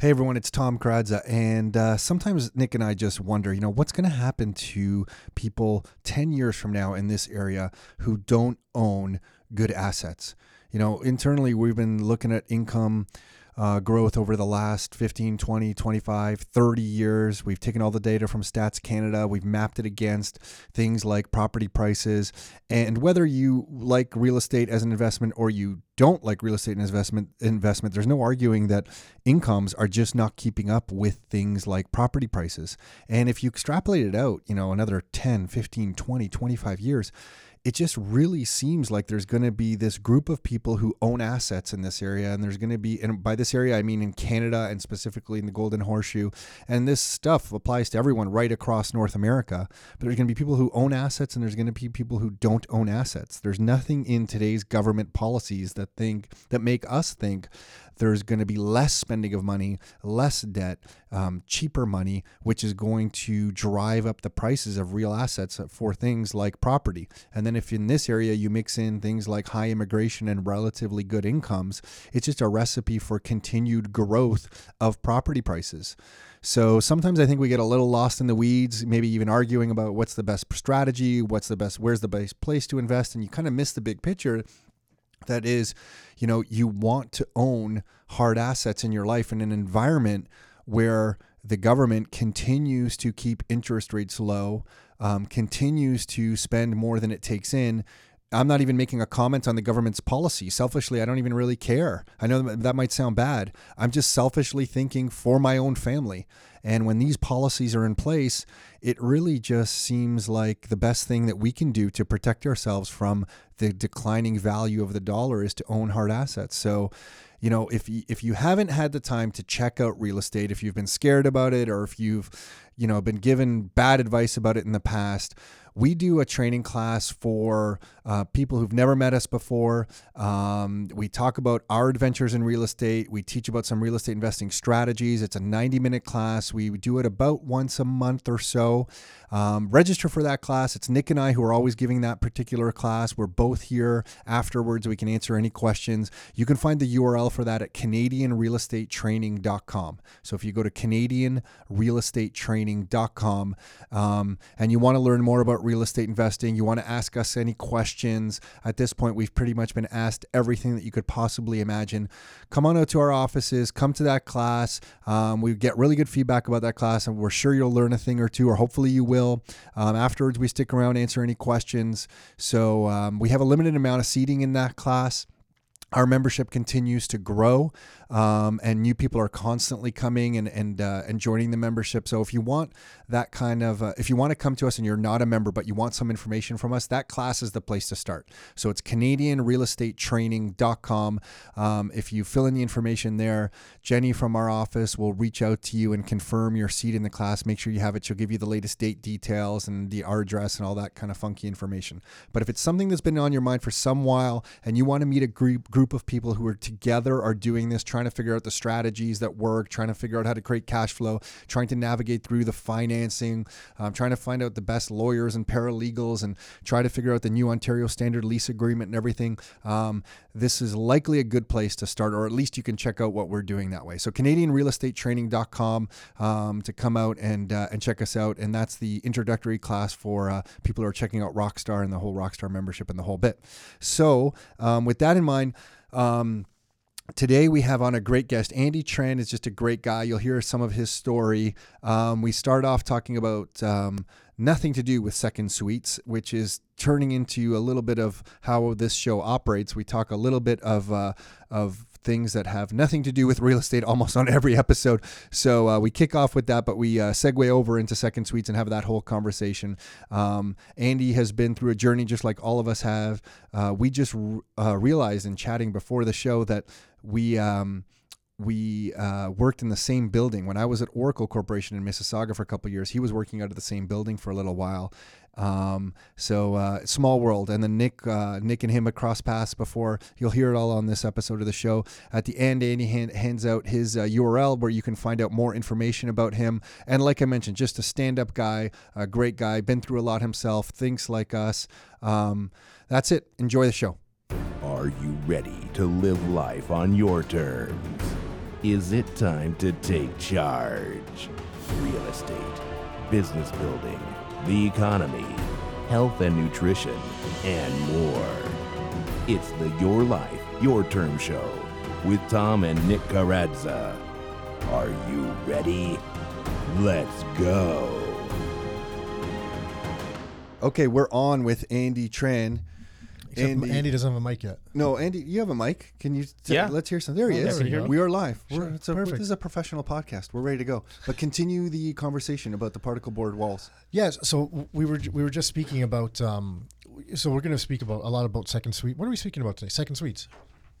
Hey everyone, it's Tom Karadza, and uh, sometimes Nick and I just wonder, you know, what's going to happen to people 10 years from now in this area who don't own good assets? You know, internally, we've been looking at income uh, growth over the last 15, 20, 25, 30 years. We've taken all the data from Stats Canada, we've mapped it against things like property prices. And whether you like real estate as an investment or you don't like real estate investment investment there's no arguing that incomes are just not keeping up with things like property prices and if you extrapolate it out you know another 10 15 20 25 years it just really seems like there's going to be this group of people who own assets in this area and there's going to be and by this area i mean in canada and specifically in the golden horseshoe and this stuff applies to everyone right across north america but there's going to be people who own assets and there's going to be people who don't own assets. There's nothing in today's government policies that think that make us think there's going to be less spending of money, less debt, um, cheaper money, which is going to drive up the prices of real assets for things like property. And then if in this area you mix in things like high immigration and relatively good incomes, it's just a recipe for continued growth of property prices. So sometimes I think we get a little lost in the weeds, maybe even arguing about what's the best strategy, what's the best, where's the best place to invest, and you kind of miss the big picture that is, you know, you want to own hard assets in your life in an environment where the government continues to keep interest rates low, um, continues to spend more than it takes in. I'm not even making a comment on the government's policy. Selfishly, I don't even really care. I know that might sound bad. I'm just selfishly thinking for my own family. And when these policies are in place, it really just seems like the best thing that we can do to protect ourselves from the declining value of the dollar is to own hard assets. So, you know, if you, if you haven't had the time to check out real estate, if you've been scared about it, or if you've, you know, been given bad advice about it in the past, we do a training class for uh, people who've never met us before. Um, we talk about our adventures in real estate. We teach about some real estate investing strategies. It's a 90 minute class. We do it about once a month or so. Um, register for that class. It's Nick and I who are always giving that particular class. We're both here afterwards. We can answer any questions. You can find the URL for that at CanadianRealEstateTraining.com. So if you go to CanadianRealEstateTraining.com um, and you want to learn more about real estate investing, you want to ask us any questions. At this point, we've pretty much been asked everything that you could possibly imagine. Come on out to our offices, come to that class. Um, we get really good feedback about that class, and we're sure you'll learn a thing or two, or hopefully you will. Um, afterwards, we stick around, answer any questions. So um, we have a limited amount of seating in that class our membership continues to grow um, and new people are constantly coming and and uh, and joining the membership. So if you want that kind of uh, if you want to come to us and you're not a member but you want some information from us, that class is the place to start. So it's CanadianRealEstateTraining.com. Um, if you fill in the information there, Jenny from our office will reach out to you and confirm your seat in the class. Make sure you have it. She'll give you the latest date details and the our address and all that kind of funky information. But if it's something that's been on your mind for some while and you want to meet a group group of people who are together are doing this, trying trying to figure out the strategies that work, trying to figure out how to create cash flow, trying to navigate through the financing, um, trying to find out the best lawyers and paralegals, and try to figure out the new Ontario Standard Lease Agreement and everything. Um, this is likely a good place to start, or at least you can check out what we're doing that way. So CanadianRealEstateTraining.com um, to come out and uh, and check us out, and that's the introductory class for uh, people who are checking out Rockstar and the whole Rockstar membership and the whole bit. So um, with that in mind. Um, Today we have on a great guest. Andy Tran is just a great guy. You'll hear some of his story. Um, we start off talking about um, nothing to do with second suites, which is turning into a little bit of how this show operates. We talk a little bit of uh, of things that have nothing to do with real estate almost on every episode. So uh, we kick off with that, but we uh, segue over into second suites and have that whole conversation. Um, Andy has been through a journey just like all of us have. Uh, we just uh, realized in chatting before the show that we um, we uh, worked in the same building when I was at Oracle Corporation in Mississauga for a couple years. He was working out of the same building for a little while. Um, so uh, small world, and then Nick, uh, Nick and him had crossed paths before. You'll hear it all on this episode of the show. At the end, Andy hand, hands out his URL uh, where you can find out more information about him. And like I mentioned, just a stand-up guy, a great guy, been through a lot himself, thinks like us. Um, that's it. Enjoy the show. Are you ready to live life on your terms? Is it time to take charge? Real estate, business building, the economy, health and nutrition, and more. It's the Your Life, Your Term Show with Tom and Nick Karadza. Are you ready? Let's go. Okay, we're on with Andy Tran. Except Andy, doesn't have a mic yet. No, Andy, you have a mic. Can you? T- Yeah. Let's hear some. There he Oh, is. there we we are live. Sure. We're, it's a, Perfect. this is a professional podcast. We're ready to go. But continue the conversation about the particle board walls. Yes. So we were we were just speaking about. Um, so we're going to speak about a lot about second suite. What are we speaking about today? Second suites,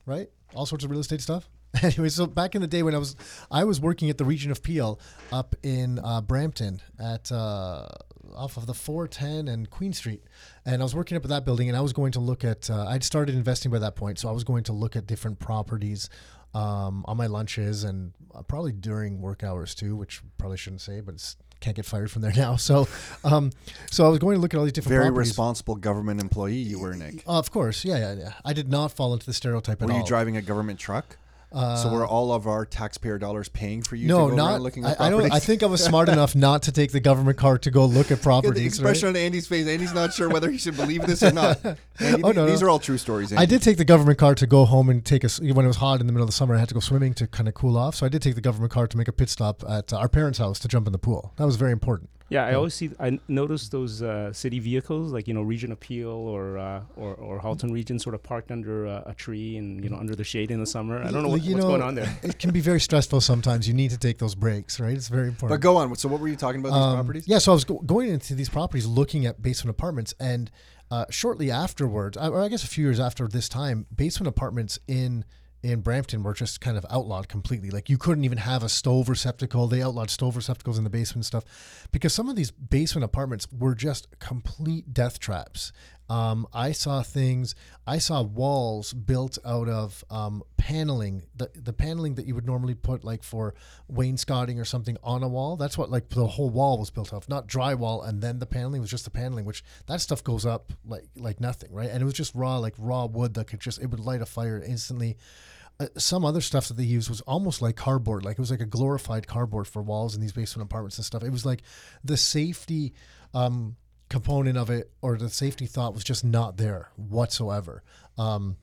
right? All sorts of real estate stuff. Anyway, so back in the day when I was I was working at the region of Peel up in uh, Brampton at uh, off of the 410 and Queen Street, and I was working up at that building, and I was going to look at. Uh, I'd started investing by that point, so I was going to look at different properties um, on my lunches and uh, probably during work hours too, which probably shouldn't say, but it's can't get fired from there now. So, um, so I was going to look at all these different Very properties. responsible government employee you were, Nick. Uh, of course, yeah, yeah, yeah. I did not fall into the stereotype at Were you driving a government truck? So were all of our taxpayer dollars paying for you no, to go not. looking I, at I don't. I think I was smart enough not to take the government car to go look at Get the properties. expression right? on Andy's face. Andy's not sure whether he should believe this or not. Andy, Oh, no, these no. are all true stories. Andy. I did take the government car to go home and take a s- when it was hot in the middle of the summer. I had to go swimming to kind of cool off. So I did take the government car to make a pit stop at uh, our parents' house to jump in the pool. That was very important. Yeah, I always see. I notice those uh, city vehicles, like you know, Region of Peel or uh, or or Halton Region, sort of parked under uh, a tree and you know under the shade in the summer. I don't know what, You what's know, going on there. It can be very stressful sometimes. You need to take those breaks, right? It's very important. But go on. So what were you talking about? These Um, properties? Yeah, so I was go- going into these properties looking at basement apartments, and uh, shortly afterwards, or I guess a few years after this time, basement apartments in in Brampton were just kind of outlawed completely. Like you couldn't even have a stove receptacle. They outlawed stove receptacles in the basement stuff because some of these basement apartments were just complete death traps. Um, I saw things. I saw walls built out of um, paneling. The the paneling that you would normally put like for wainscoting or something on a wall. That's what like the whole wall was built of, not drywall and then the paneling was just the paneling. Which that stuff goes up like like nothing, right? And it was just raw like raw wood that could just it would light a fire instantly. Uh, some other stuff that they used was almost like cardboard, like it was like a glorified cardboard for walls in these basement apartments and stuff. It was like the safety um, component of it or the safety thought was just not there whatsoever. Um,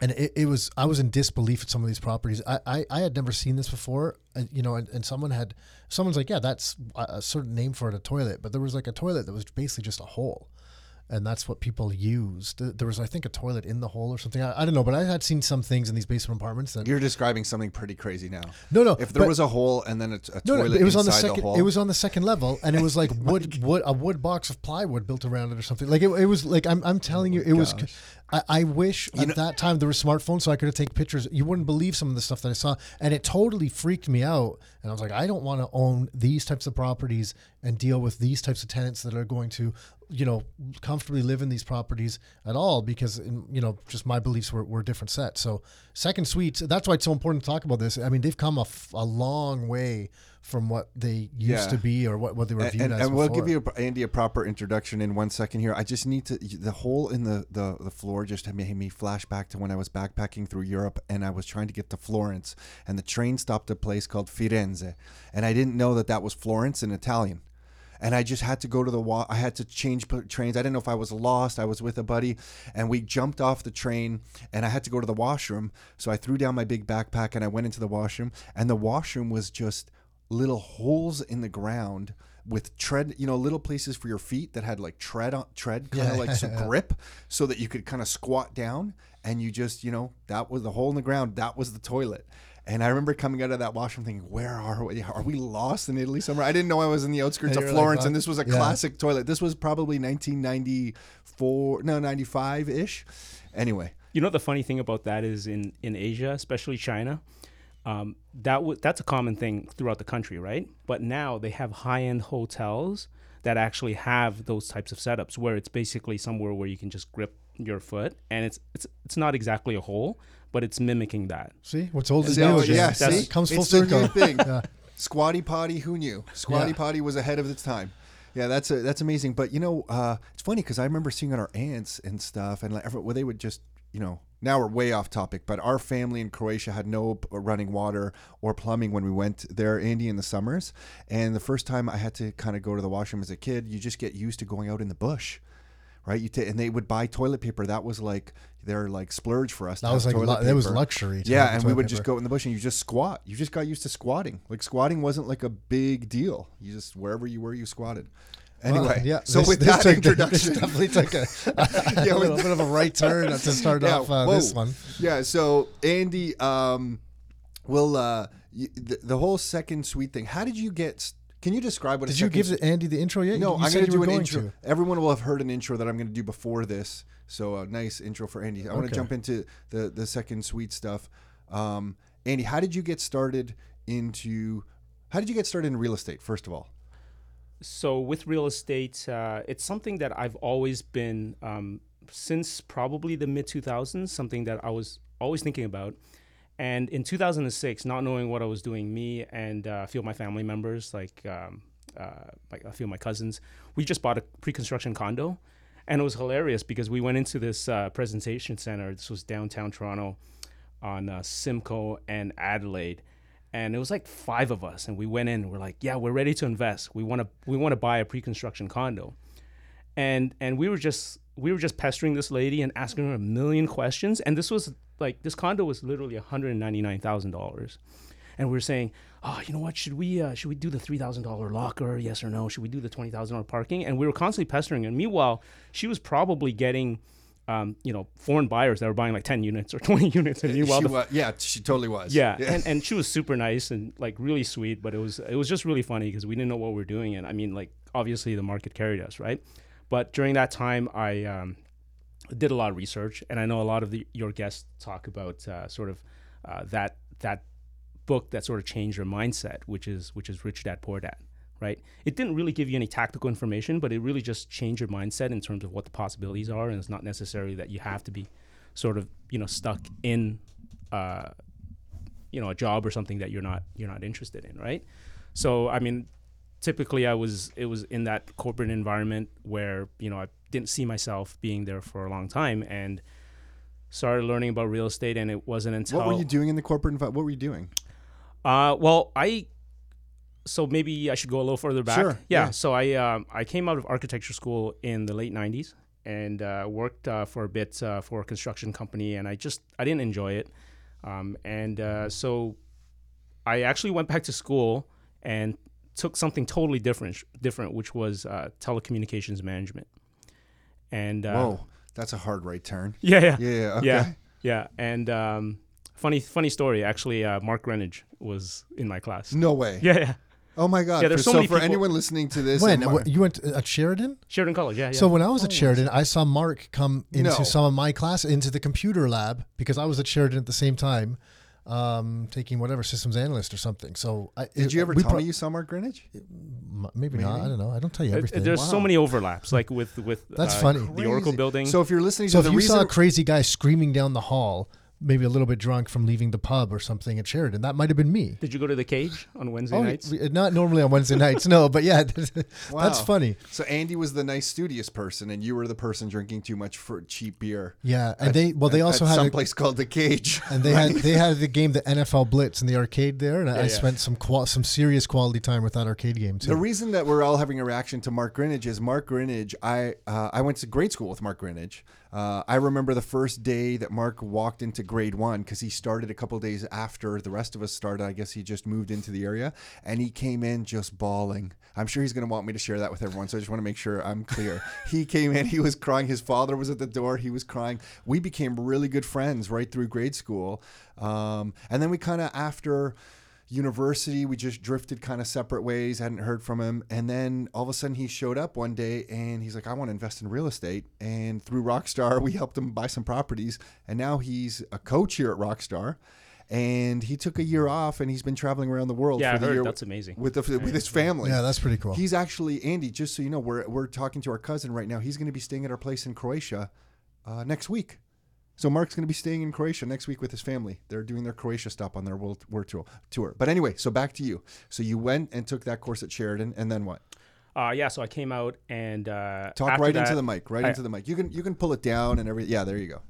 and it, it was I was in disbelief at some of these properties. I, I, I had never seen this before, and, you know, and, and someone had someone's like, yeah, that's a, a certain name for it, a toilet, but there was like a toilet that was basically just a hole. And that's what people used. There was, I think, a toilet in the hole or something. I, I don't know, but I had seen some things in these basement apartments that You're describing something pretty crazy now. no, no. If there but- was a hole and then a, a no, no, it was on the second. hole, it was on the second level, and it was like wood, wood, a wood box of plywood built around it or something. Like it, it was like I'm, I'm telling you, it was. Oh I, I wish at that time there were smartphones so I could have taken pictures. You wouldn't believe some of the stuff that I saw, and it totally freaked me out. And I was like, I don't want to own these types of properties and deal with these types of tenants that are going to, you know, comfortably live in these properties at all because, in, you know, just my beliefs were, were a different set. So second suites, that's why it's so important to talk about this. I mean, they've come a, f- a long way from what they used Yeah. to be or what, what they were and, viewed and, as. and we'll give you a, Andy a proper introduction in one second here. I just need to. The hole in the, the the floor just made me flash back to when I was backpacking through Europe and I was trying to get to Florence and the train stopped at a place called Firenze and I didn't know that that was Florence in Italian. And I just had to go to the wa- I had to change trains. I didn't know if I was lost. I was with a buddy, and we jumped off the train, and I had to go to the washroom. So I threw down my big backpack and I went into the washroom, and the washroom was just little holes in the ground with tread, you know, little places for your feet that had like tread on tread kind of Yeah. like some grip so that you could kind of squat down and you just, you know, that was the hole in the ground, that was the toilet. And I remember coming out of that washroom thinking, where are we? Are we lost in Italy somewhere? I didn't know I was in the outskirts And of you're like, Florence and this was a Yeah. classic toilet. This was probably 1994, no, 95 ish. Anyway, You know the funny thing about that is in in Asia, especially China, um, that w- that's a common thing throughout the country, right? But now they have high end hotels that actually have those types of setups where it's basically somewhere where you can just grip your foot, and it's it's it's not exactly a hole, but it's mimicking that. See, what's old is new again. yeah, That's- see, comes full it's the new circle. thing. Yeah. Squatty Potty, who knew? Squatty Yeah. Potty was ahead of its time. Yeah, that's a, that's amazing. But you know, uh, it's funny because I remember seeing on our aunts and stuff, and like every, well, they would just you know now we're way off topic, but our family in Croatia had no running water or plumbing when we went there, Andy, in the summers. And the first time I had to kind of go to the washroom as a kid, you just get used to going out in the bush. Right, you ta- and they would buy toilet paper. That was like their like splurge for us. That was like lu- that was luxury. Yeah, and we would just go in the bush and you just squat. You just got used to squatting. Like squatting wasn't like a big deal. You just wherever you were, you squatted. Anyway, yeah. So this- with this that took- introduction, definitely took a, a Yeah, little bit of a right turn to start Yeah, off uh, this one. Yeah. So Andy, um, will uh, y the, the whole second suite thing. How did you get? Can you describe what? Did you give the- Andy the intro yet? No, you I'm going to do an intro. to. Everyone will have heard an intro that I'm going to do before this. So a nice intro for Andy. I want to jump into the the second suite stuff. Um, Andy, how did you get started into? How did you get started in real estate? First of all, So with real estate, uh, it's something that I've always been um, since probably the mid 2000s. Something that I was always thinking about. And in 2006, not knowing what I was doing, me and uh, a few of my family members, like um, uh, like a few of my cousins, we just bought a pre-construction condo, and it was hilarious because we went into this uh, presentation center. This was downtown Toronto, on uh, Simcoe and Adelaide, and it was like five of us, and we went in. We're like, yeah, we're ready to invest. We want to we want to buy a pre-construction condo, and and we were just we were just pestering this lady and asking her a million questions. And this was like this condo was literally one hundred ninety nine thousand dollars, and we were saying, oh, you know what? Should we uh, should we do the three thousand dollar locker? Yes or no? Should we do the twenty thousand dollar parking? And we were constantly pestering. And meanwhile, she was probably getting. Um, you know, foreign buyers that were buying like ten units or twenty units, and meanwhile, she the wa- yeah, she totally was. yeah, And, and she was super nice and like really sweet, but it was it was just really funny because we didn't know what we were doing, and I mean like obviously the market carried us, right? But during that time, I um, did a lot of research, and I know a lot of the, your guests talk about uh, sort of uh, that that book that sort of changed your mindset, which is which is Rich Dad Poor Dad, right? It didn't really give you any tactical information, but it really just changed your mindset in terms of what the possibilities are, and it's not necessarily that you have to be sort of you know stuck in uh, you know a job or something that you're not you're not interested in right so i mean typically i was it was in that corporate environment where you know i didn't see myself being there for a long time and started learning about real estate and it wasn't until What were you doing in the corporate environment? What were you doing? uh, well, I so maybe I should go a little further back. Sure, Yeah. yeah. So I um, I came out of architecture school in the late '90s and uh, worked uh, for a bit uh, for a construction company, and I just I didn't enjoy it, um, and uh, so I actually went back to school and took something totally different, different, which was uh, telecommunications management. And uh, Whoa, that's a hard right turn. yeah, yeah, Yeah, yeah, okay. yeah, yeah. And um, funny, funny story. Actually, uh, Mark Greenwich was in my class. No way. Yeah, yeah. Oh my God. Yeah, there's for, so so many for people- anyone listening to this, When and you went to- at Sheridan? Sheridan College. Yeah, yeah. So when I was at Sheridan, I saw Mark come into No. some of my class into the computer lab because I was at Sheridan at the same time, um, taking whatever systems analyst or something. So I, did you ever we tell pro- me you saw Mark Greenwich? M- Maybe, not. Maybe. I don't know. I don't tell you everything. there's so many overlaps, like with with That's uh, funny. The Oracle building. So if you're listening so to if the you reason, saw a crazy guy screaming down the hall, maybe a little bit drunk from leaving the pub or something at Sheridan, that might have been me. did you go to the cage on Wednesday Oh, nights? we- not normally on Wednesday nights, no, but yeah, that's Wow. funny. so Andy was the nice studious person, and you were the person drinking too much for cheap beer. Yeah, and they well they At- also at had some a, place called the Cage. and they had they had the game the NFL Blitz in the arcade there, and I, I yeah. spent some qual- some serious quality time with that arcade game too. The reason that we're all having a reaction to Mark Greenwich is Mark Greenwich. I uh, I went to grade school with Mark Greenwich. Uh, I remember the first day that Mark walked into grade one because he started a couple days after the rest of us started. I guess he just moved into the area and he came in just bawling. I'm sure he's going to want me to share that with everyone, so I just want to make sure I'm clear. he came in, he was crying. His father was at the door, he was crying. We became really good friends right through grade school, um, and then we kind of after university we just drifted kind of separate ways hadn't heard from him and then all of a sudden he showed up one day and he's like i want to invest in real estate and through rockstar we helped him buy some properties and now he's a coach here at rockstar and he took a year off and he's been traveling around the world yeah, I for the heard year that's amazing. with the, with his family yeah, that's pretty cool. He's actually Andy. Just so you know, we're we're talking to our cousin right now. He's going to be staying at our place in Croatia uh, next week. So Mark's going to be staying in Croatia next week with his family. They're doing their Croatia stop on their world world tour. tour. But anyway, so back to you. So you went and took that course at Sheridan, and then what? Uh, yeah, so I came out and uh, Talk right that- into the mic. Right I- into the mic. You can you can pull it down and everything. Yeah, there you go.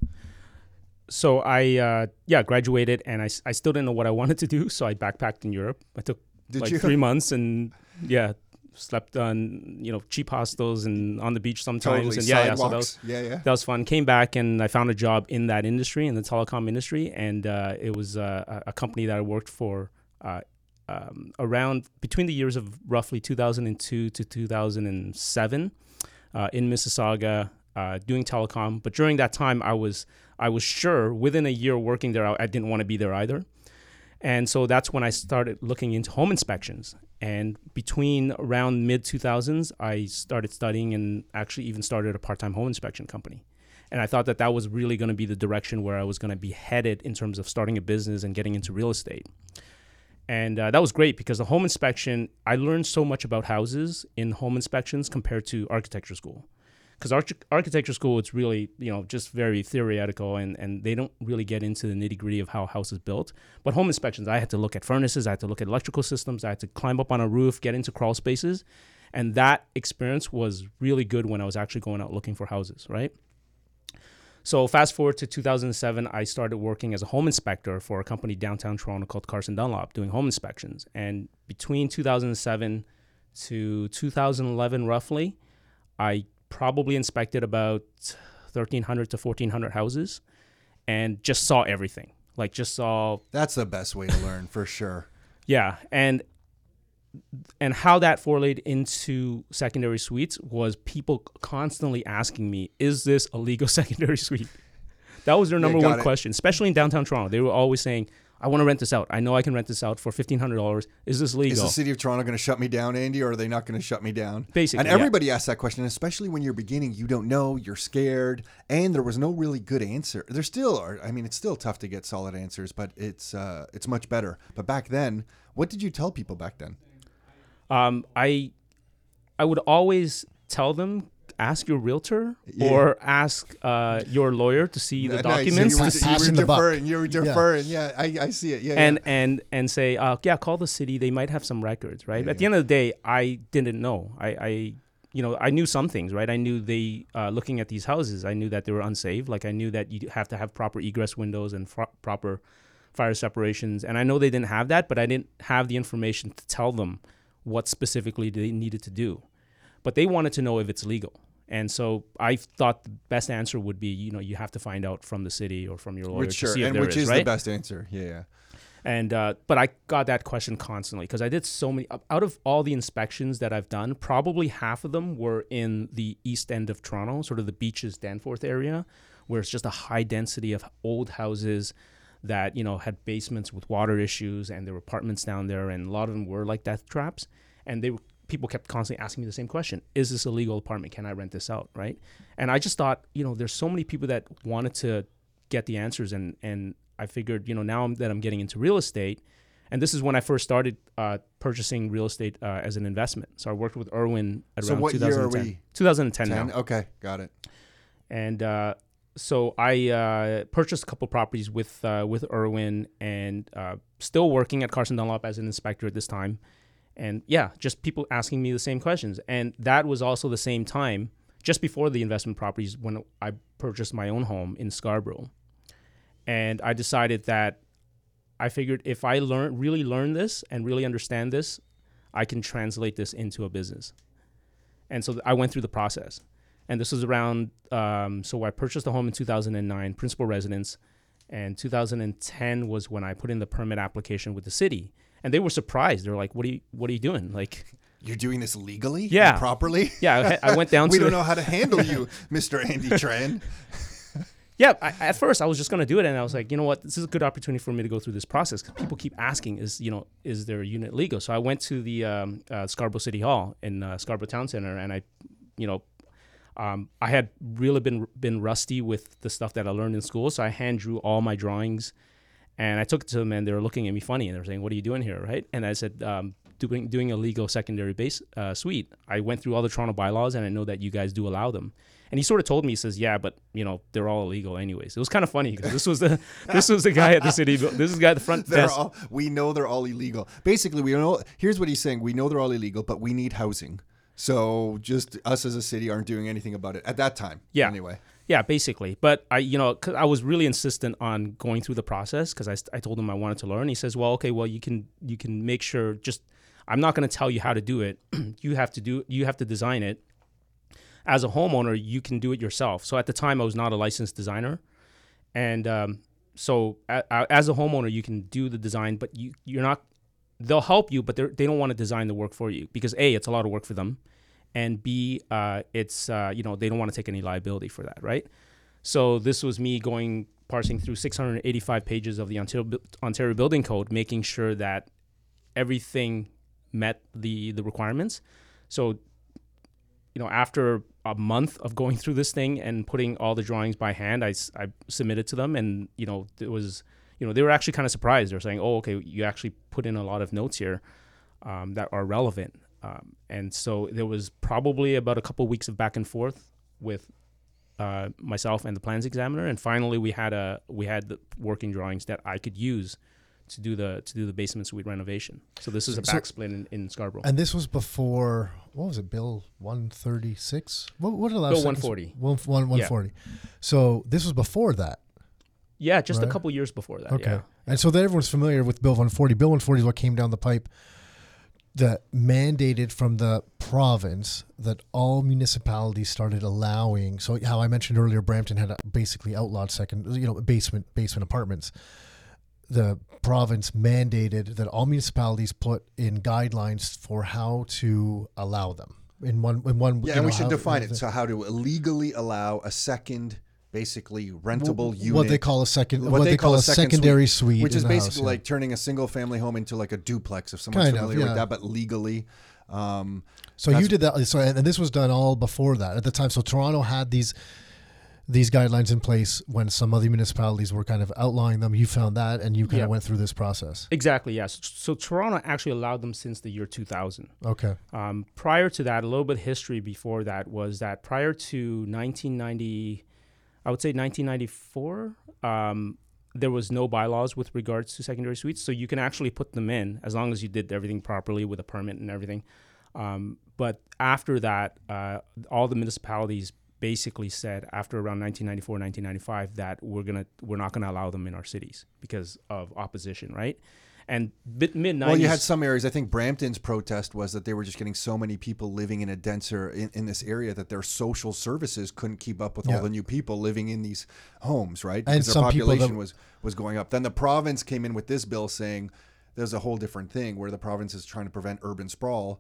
so I uh, yeah graduated and I, I still didn't know what I wanted to do. So I backpacked in Europe. I took Did like you? three months and yeah slept on you know cheap hostels and on the beach sometimes Totally. and yeah, yeah so that was yeah, yeah. that was fun. Came back and I found a job in that industry, in the telecom industry, and uh, it was uh, a a company that I worked for uh, um, around between the years of roughly 2002 to 2007 uh, in Mississauga, uh, doing telecom. But during that time, I was I was sure within a year working there, I, I didn't want to be there either. And so that's when I started looking into home inspections. And between around mid 2000s, I started studying and actually even started a part time home inspection company. And I thought that that was really going to be the direction where I was going to be headed in terms of starting a business and getting into real estate. And uh, that was great because the home inspection, I learned so much about houses in home inspections compared to architecture school. Because arch- architecture school, it's really, you know, just very theoretical and, and they don't really get into the nitty gritty of how a house is built. But home inspections, I had to look at furnaces, I had to look at electrical systems, I had to climb up on a roof, get into crawl spaces. And that experience was really good when I was actually going out looking for houses, right? So fast forward to 2007, I started working as a home inspector for a company downtown Toronto called Carson Dunlop, doing home inspections. And between 2007 to 2011, roughly, I probably inspected about 1,300 to 1,400 houses, and just saw everything. Like just saw That's the best way to learn for sure. yeah, and and how that forlayed into secondary suites was people constantly asking me, "Is this a legal secondary suite?" That was their number got one it. question, especially in downtown Toronto. They were always saying, "I want to rent this out. I know I can rent this out for fifteen hundred dollars. Is this legal? Is the city of Toronto going to shut me down, Andy, or are they not going to shut me down? Basically, and yeah. everybody asks that question, especially when you're beginning. You don't know, you're scared, and there was no really good answer. There still are. I mean, it's still tough to get solid answers, but it's uh, it's much better. But back then, what did you tell people back then? um, I I would always tell them ask your realtor Yeah. or ask uh, your lawyer to see the Nice. So documents You were, Pass- you were passing the buck. deferring. You were deferring. Yeah, I, I see it. Yeah, and yeah. and and say, uh, yeah, call the city. They might have some records, right? Yeah, At the end of the day, I didn't know. I, I you know, I knew some things, right? I knew they uh, looking at these houses. I knew that they were unsafe. Like I knew that you have to have proper egress windows and fr- proper fire separations. And I know they didn't have that, but I didn't have the information to tell them what specifically they needed to do. But they wanted to know if it's legal. And so I thought the best answer would be, you know, you have to find out from the city or from your lawyer which to sure, see if and there which is, is right? the best answer. Yeah, yeah. And uh, but I got that question constantly because I did so many. Out of all the inspections that I've done, probably half of them were in the east end of Toronto, sort of the beaches, Danforth area, where it's just a high density of old houses that you know had basements with water issues, and there were apartments down there, and a lot of them were like death traps. And they were- people kept constantly asking me the same question: Is this a legal apartment? Can I rent this out? Right? And I just thought, you know, there's so many people that wanted to get the answers and and I figured you know now that I'm getting into real estate and this is when I first started uh, purchasing real estate uh, as an investment so I worked with Irwin at So around what year are 2010 we? 2010 Ten. now Okay, got it. and uh, so I uh, purchased a couple properties with uh, with Irwin and uh, still working at Carson Dunlop as an inspector at this time and yeah just people asking me the same questions and that was also the same time just before the investment properties when I purchased my own home in Scarborough and I decided that I figured if I learn really learn this and really understand this, I can translate this into a business. And so I went through the process, and this was around. Um, so I purchased the home in 2009, principal residence, and 2010 was when I put in the permit application with the city, and they were surprised. They're like, "What are you What are you doing?" Like, You're doing this legally? Yeah. And properly? yeah, I, I went down to. we don't the- know how to handle you, Mr. Andy Tran. yeah I, at first i was just going to do it and i was like you know what this is a good opportunity for me to go through this process because people keep asking is you know is there a unit legal so i went to the um, uh, scarborough city hall in uh, scarborough town center and i you know um, i had really been been rusty with the stuff that i learned in school so i hand drew all my drawings and i took it to them and they were looking at me funny and they were saying what are you doing here right and i said um, doing doing a legal secondary base uh, suite i went through all the toronto bylaws and i know that you guys do allow them and he sort of told me, he says, "Yeah, but you know they're all illegal anyways." It was kind of funny because this was the this was the guy at the city. This is the guy at the front They're desk. all, we know they're all illegal. Basically, we know. Here's what he's saying: we know they're all illegal, but we need housing. So just us as a city aren't doing anything about it at that time. Yeah. Anyway. Yeah, basically. But I, you know, I was really insistent on going through the process because I, I told him I wanted to learn. He says, "Well, okay, well you can you can make sure. Just I'm not going to tell you how to do it. you have to do you have to design it. As a homeowner, you can do it yourself. So at the time, I was not a licensed designer, and um, so as a homeowner, you can do the design, but you you're not. They'll help you, but they're- they don't want to design the work for you because a it's a lot of work for them, and b uh, it's uh, you know they don't want to take any liability for that, right? So this was me going parsing through 685 pages of the Ontario, Ontario Building Code, making sure that everything met the the requirements. So, you know, after a month of going through this thing and putting all the drawings by hand, I submitted to them, and you know, it was, you know, they were actually kind of surprised. They're saying, "Oh, okay, you actually put in a lot of notes here um, that are relevant." Um, and so there was probably about a couple weeks of back and forth with uh, myself and the plans examiner, and finally we had a we had the working drawings that I could use to do the to do the basement suite renovation. So this is a So- back split in, in Scarborough. And this was before what was it, Bill one thirty six? What what allows Bill seconds- 140. One one one forty. So this was before that. yeah, just Right. a couple years before that. Okay. Yeah. And so then everyone's familiar with Bill 140. Bill 140 is what came down the pipe that mandated from the province that all municipalities started allowing. So how I mentioned earlier, Brampton had uh, basically outlawed second, you know, basement basement apartments. The province mandated that all municipalities put in guidelines for how to allow them. In one, in one, Yeah, and we should how- define it. So, how to legally allow a second, basically rentable unit. what they call a second, what, they, call, a second secondary suite, which is basically house, yeah. like turning a single family home into like a duplex. If someone's Kind of, familiar yeah. with that, but legally. Um, So you did that. So and this was done all before that at the time. So Toronto had these these guidelines in place when some other municipalities were kind of outlawing them. You found that, and you kind Yeah. of went through this process. Exactly. Yes. So Toronto actually allowed them since the year 2000. Okay. Um, prior to that, a little bit of history before that was that prior to 1990, I would say 1994, um, there was no bylaws with regards to secondary suites. So you can actually put them in as long as you did everything properly with a permit and everything. Um, but after that, uh, all the municipalities basically said after around 1994, 1995 that we're gonna we're not gonna allow them in our cities because of opposition, right? And mid 90s. well, you had some areas. I think Brampton's protest was that they were just getting so many people living in a denser in, in this area that their social services couldn't keep up with Yeah. all the new people living in these homes, right? And Because their some people that- population was was going up. Then the province came in with this bill saying there's a whole different thing where the province is trying to prevent urban sprawl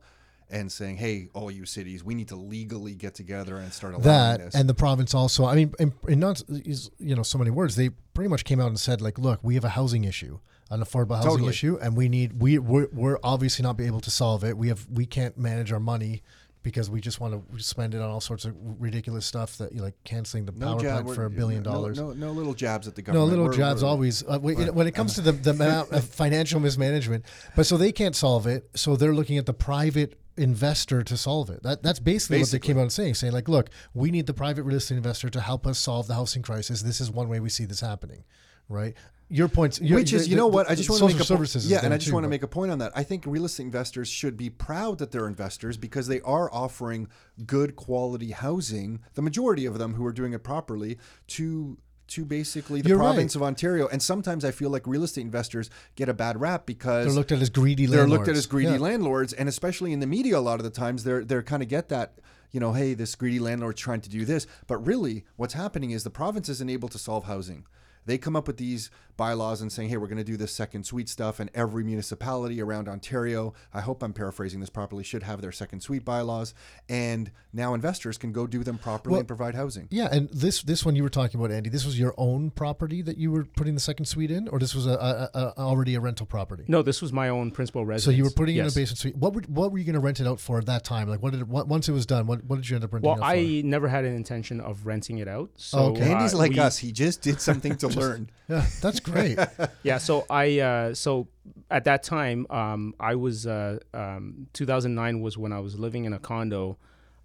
and saying, "Hey, all you cities, we need to legally get together and start allowing that this." and the province also. I mean, in, in not you know so many words. They pretty much came out and said like, look, we have a housing issue, an affordable housing Totally. issue, and we need we we're, we're obviously not be able to solve it. We have we can't manage our money. Because we just want to spend it on all sorts of ridiculous stuff that you like canceling the power plant for a billion dollars. No, no, little jabs at the government. No, little We're- jabs we're- always. Uh, when, when it comes to the, the amount of financial mismanagement, but so they can't solve it. So they're looking at the private investor to solve it. That that's basically, what they came out and saying, saying like, look, we need the private real estate investor to help us solve the housing crisis. This is one way we see this happening, right? Your points, your, Which is, the- you know the- what? I just want to make a services. yeah, and I just too, want to make a point on that. I think real estate investors should be proud that they're investors because they are offering good quality housing. The majority of them who are doing it properly to to basically the You're province right. of Ontario. And sometimes I feel like real estate investors get a bad rap because They're looked at as greedy. they're landlords. looked at as greedy Yeah. landlords, and especially in the media, a lot of the times they're they're kind of get that. You know, hey, this greedy landlord's trying to do this, but really, what's happening is the province isn't able to solve housing. They come up with these bylaws and saying, hey, we're going to do this second suite stuff, and every municipality around Ontario, I hope I'm paraphrasing this properly, should have their second suite bylaws, and now investors can go do them properly Well, and provide housing. Yeah, and this this one you were talking about, Andy. This was your own property that you were putting the second suite in, or this was a, a, a already a rental property. No, this was my own principal residence. So you were putting yes. in a basement suite. What were, what were you going to rent it out for at that time? Like, what did it, what, once it was done? What, what did you end up renting Well, it out for? I never had an intention of renting it out. So okay. Andy's uh, like we- us; he just did something to learn. Yeah, that's great. Yeah, so I uh, so at that time um, I was uh, um, 2009 was when I was living in a condo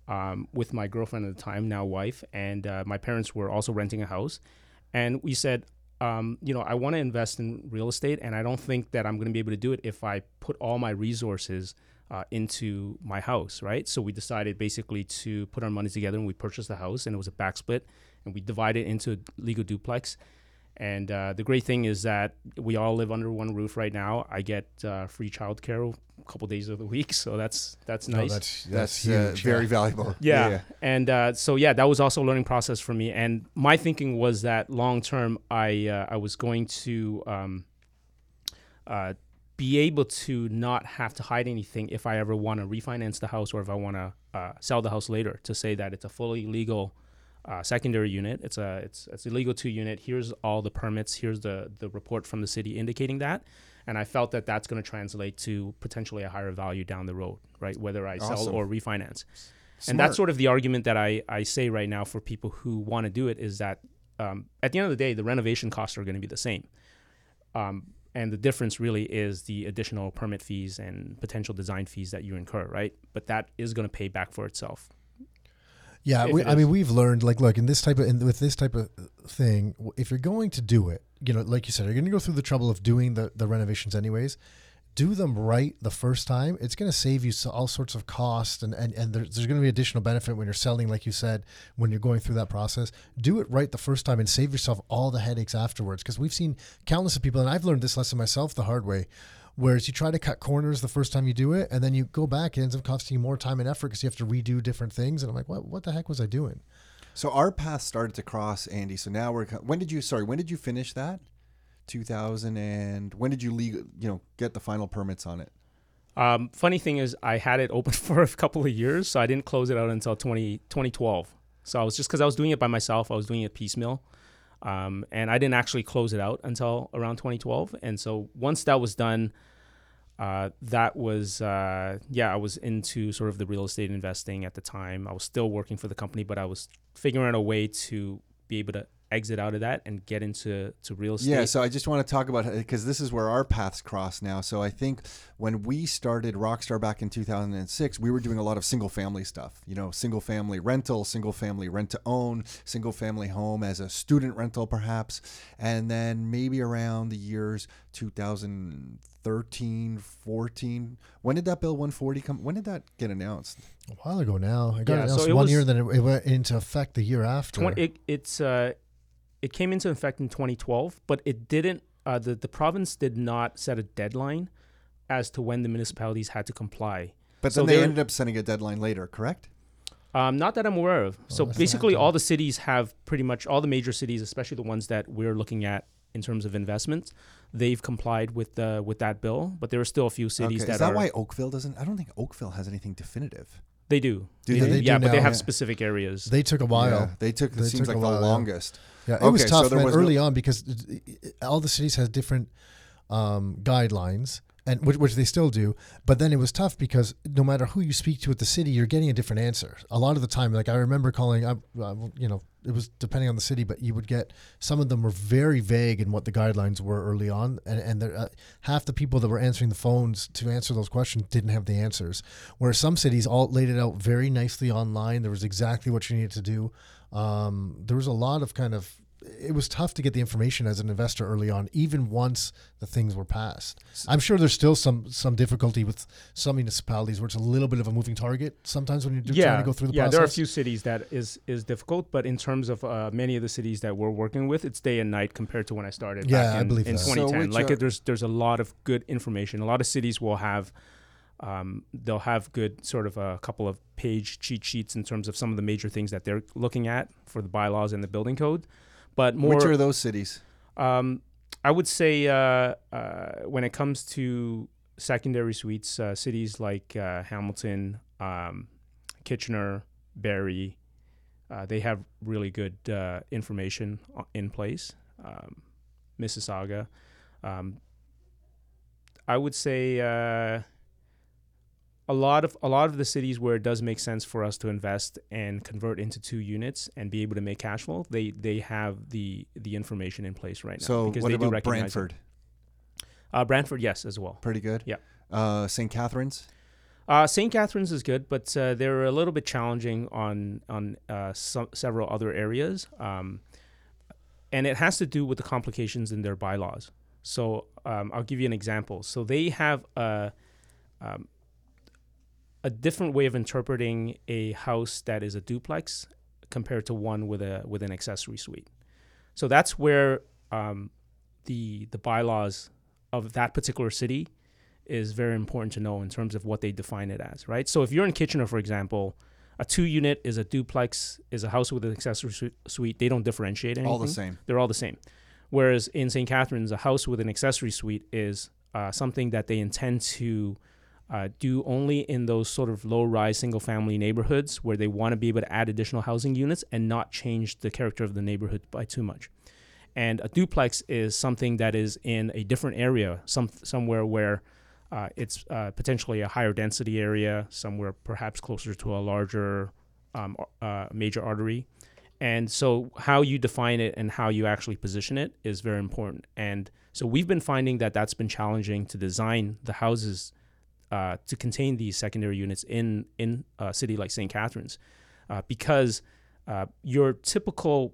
um, with my girlfriend at the time, now wife, and uh, my parents were also renting a house, and we said um, you know, I want to invest in real estate, and I don't think that I'm going to be able to do it if I put all my resources uh, into my house, right? So we decided basically to put our money together, and we purchased the house, and it was a back split, and we divided it into a legal duplex. And uh, the great thing is that we all live under one roof right now. I get uh, free childcare a couple days of the week, so that's that's No, nice. that's That's, that's, uh, huge. very yeah. valuable. Yeah. And uh, so yeah, that was also a learning process for me. And my thinking was that long term, I uh, I was going to um, uh, be able to not have to hide anything if I ever want to refinance the house or if I want to uh, sell the house later. To say that it's a fully legal. Uh, secondary unit. It's a it's it's a legal two unit. Here's all the permits. Here's the the report from the city indicating that, and I felt that that's going to translate to potentially a higher value down the road, right? Whether I sell or refinance. And that's sort of the argument that I, I say right now for people who want to do it is that um, at the end of the day, the renovation costs are going to be the same. Um, and the difference really is the additional permit fees and potential design fees that you incur, right? But that is going to pay back for itself. Yeah, we, I mean, we've learned like, look, in this type of, in, with this type of thing, if you're going to do it, you know, like you said, you're going to go through the trouble of doing the, the renovations anyways. Do them right the first time. It's going to save you all sorts of cost, and and and there's, there's going to be additional benefit when you're selling, like you said, when you're going through that process. Do it right the first time and save yourself all the headaches afterwards. Because we've seen countless of people, and I've learned this lesson myself the hard way. Whereas you try to cut corners the first time you do it, and then you go back, it ends up costing you more time and effort because you have to redo different things. And I'm like, what? What the heck was I doing? So our path started to cross, Andy. So now we're. When did you? Sorry, when did you finish that? 2000 and when did you legal? You know, get the final permits on it. Um, funny thing is, I had it open for a couple of years, so I didn't close it out until 20, 2012. So I was just because I was doing it by myself, I was doing it piecemeal. Um, and I didn't actually close it out until around 2012. And so once that was done, uh, that was, uh, yeah, I was into sort of the real estate investing at the time. I was still working for the company, but I was figuring out a way to be able to exit out of that and get into to real estate. Yeah, so I just want to talk about because this is where our paths cross now. So I think when we started Rockstar back in 2006, we were doing a lot of single family stuff. You know, single family rental, single family rent to own, single family home as a student rental, perhaps. And then maybe around the years 2013, 14. When did that Bill 140 come? When did that get announced? A while ago now. I got Yeah, it so announced it one was- year, then it, it went into effect the year after. 20, it, it's uh, it came into effect in 2012, but it didn't. Uh, the the province did not set a deadline as to when the municipalities had to comply. But So then they ended up setting a deadline later, correct? Um, not that I'm aware of. so basically, all the cities have pretty much all the major cities, especially the ones that we're looking at in terms of investments, they've complied with the with that bill. But there are still a few cities Okay. that Is that are why Oakville doesn't? I don't think Oakville has anything definitive. They do. Do They they? do. They do yeah, but they have yeah. specific areas. they took a while. Yeah, they took. It They seems took like a the while, yeah. longest. Yeah, it was Okay, so tough there man, was no- early on because it- it- all the cities had different um, guidelines, and which, which they still do. But then it was tough because no matter who you speak to at the city, you're getting a different answer. A lot of the time, like I remember calling, I, you know, it was depending on the city, but you would get some of them were very vague in what the guidelines were early on, and and there, uh, half the people that were answering the phones to answer those questions didn't have the answers. Whereas some cities all laid it out very nicely online. There was exactly what you needed to do. Um, there was a lot of kind of it was tough to get the information as an investor early on, even once the things were passed. I'm sure there's still some some difficulty with some municipalities where it's a little bit of a moving target sometimes when you're do- trying to go through the yeah, process. Yeah, there are a few cities that is is difficult, but in terms of uh, many of the cities that we're working with, it's day and night compared to when I started Yeah, back I in, believe in that. So 2010. which like are- it, there's there's a lot of good information. A lot of cities will have um, they'll have good sort of a couple of page cheat sheets in terms of some of the major things that they're looking at for the bylaws and the building code. But more Which are those cities? um, I would say uh, uh, when it comes to secondary suites, uh, cities like uh, Hamilton, um, Kitchener, Barrie, uh, they have really good uh, information in place. Um, Mississauga, um, I would say uh, a lot of a lot of the cities where it does make sense for us to invest and convert into two units and be able to make cash flow, they they have the the information in place right now. So because what they do about recognize it. Brantford? Uh, Brantford, yes, as well. Pretty good. Yeah. Uh, St. Catharines. Uh, St. Catharines is good, but uh, they're a little bit challenging on on uh, some, several other areas. Um, and it has to do with the complications in their bylaws. So um, I'll give you an example. So they have a um, a different way of interpreting a house that is a duplex compared to one with a with an accessory suite. So that's where um, the the bylaws of that particular city is very important to know in terms of what they define it as, right? So if you're in Kitchener, for example, a two unit is a duplex, is a house with an accessory su- suite. They don't differentiate anything. All the same. They're all the same. Whereas in St. Catharines, a house with an accessory suite is uh, something that they intend to uh, do only in those sort of low rise single family neighborhoods where they want to be able to add additional housing units and not change the character of the neighborhood by too much. And a duplex is something that is in a different area, some somewhere where uh, it's uh, potentially a higher density area, somewhere perhaps closer to a larger um, major artery. And so, how you define it and how you actually position it is very important. And so, we've been finding that that's been challenging to design the houses uh, to contain these secondary units in in a city like St. Catharines, uh, because uh, your typical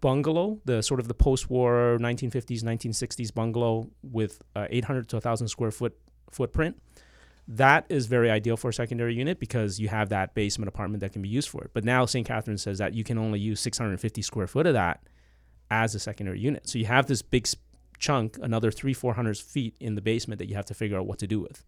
bungalow, the sort of the post-war 1950s, 1960s bungalow with uh, 800 to 1,000 square foot footprint, that is very ideal for a secondary unit because you have that basement apartment that can be used for it. But now St. Catharines says that you can only use 650 square foot of that as a secondary unit. So you have this big chunk, another three, 400 feet in the basement that you have to figure out what to do with.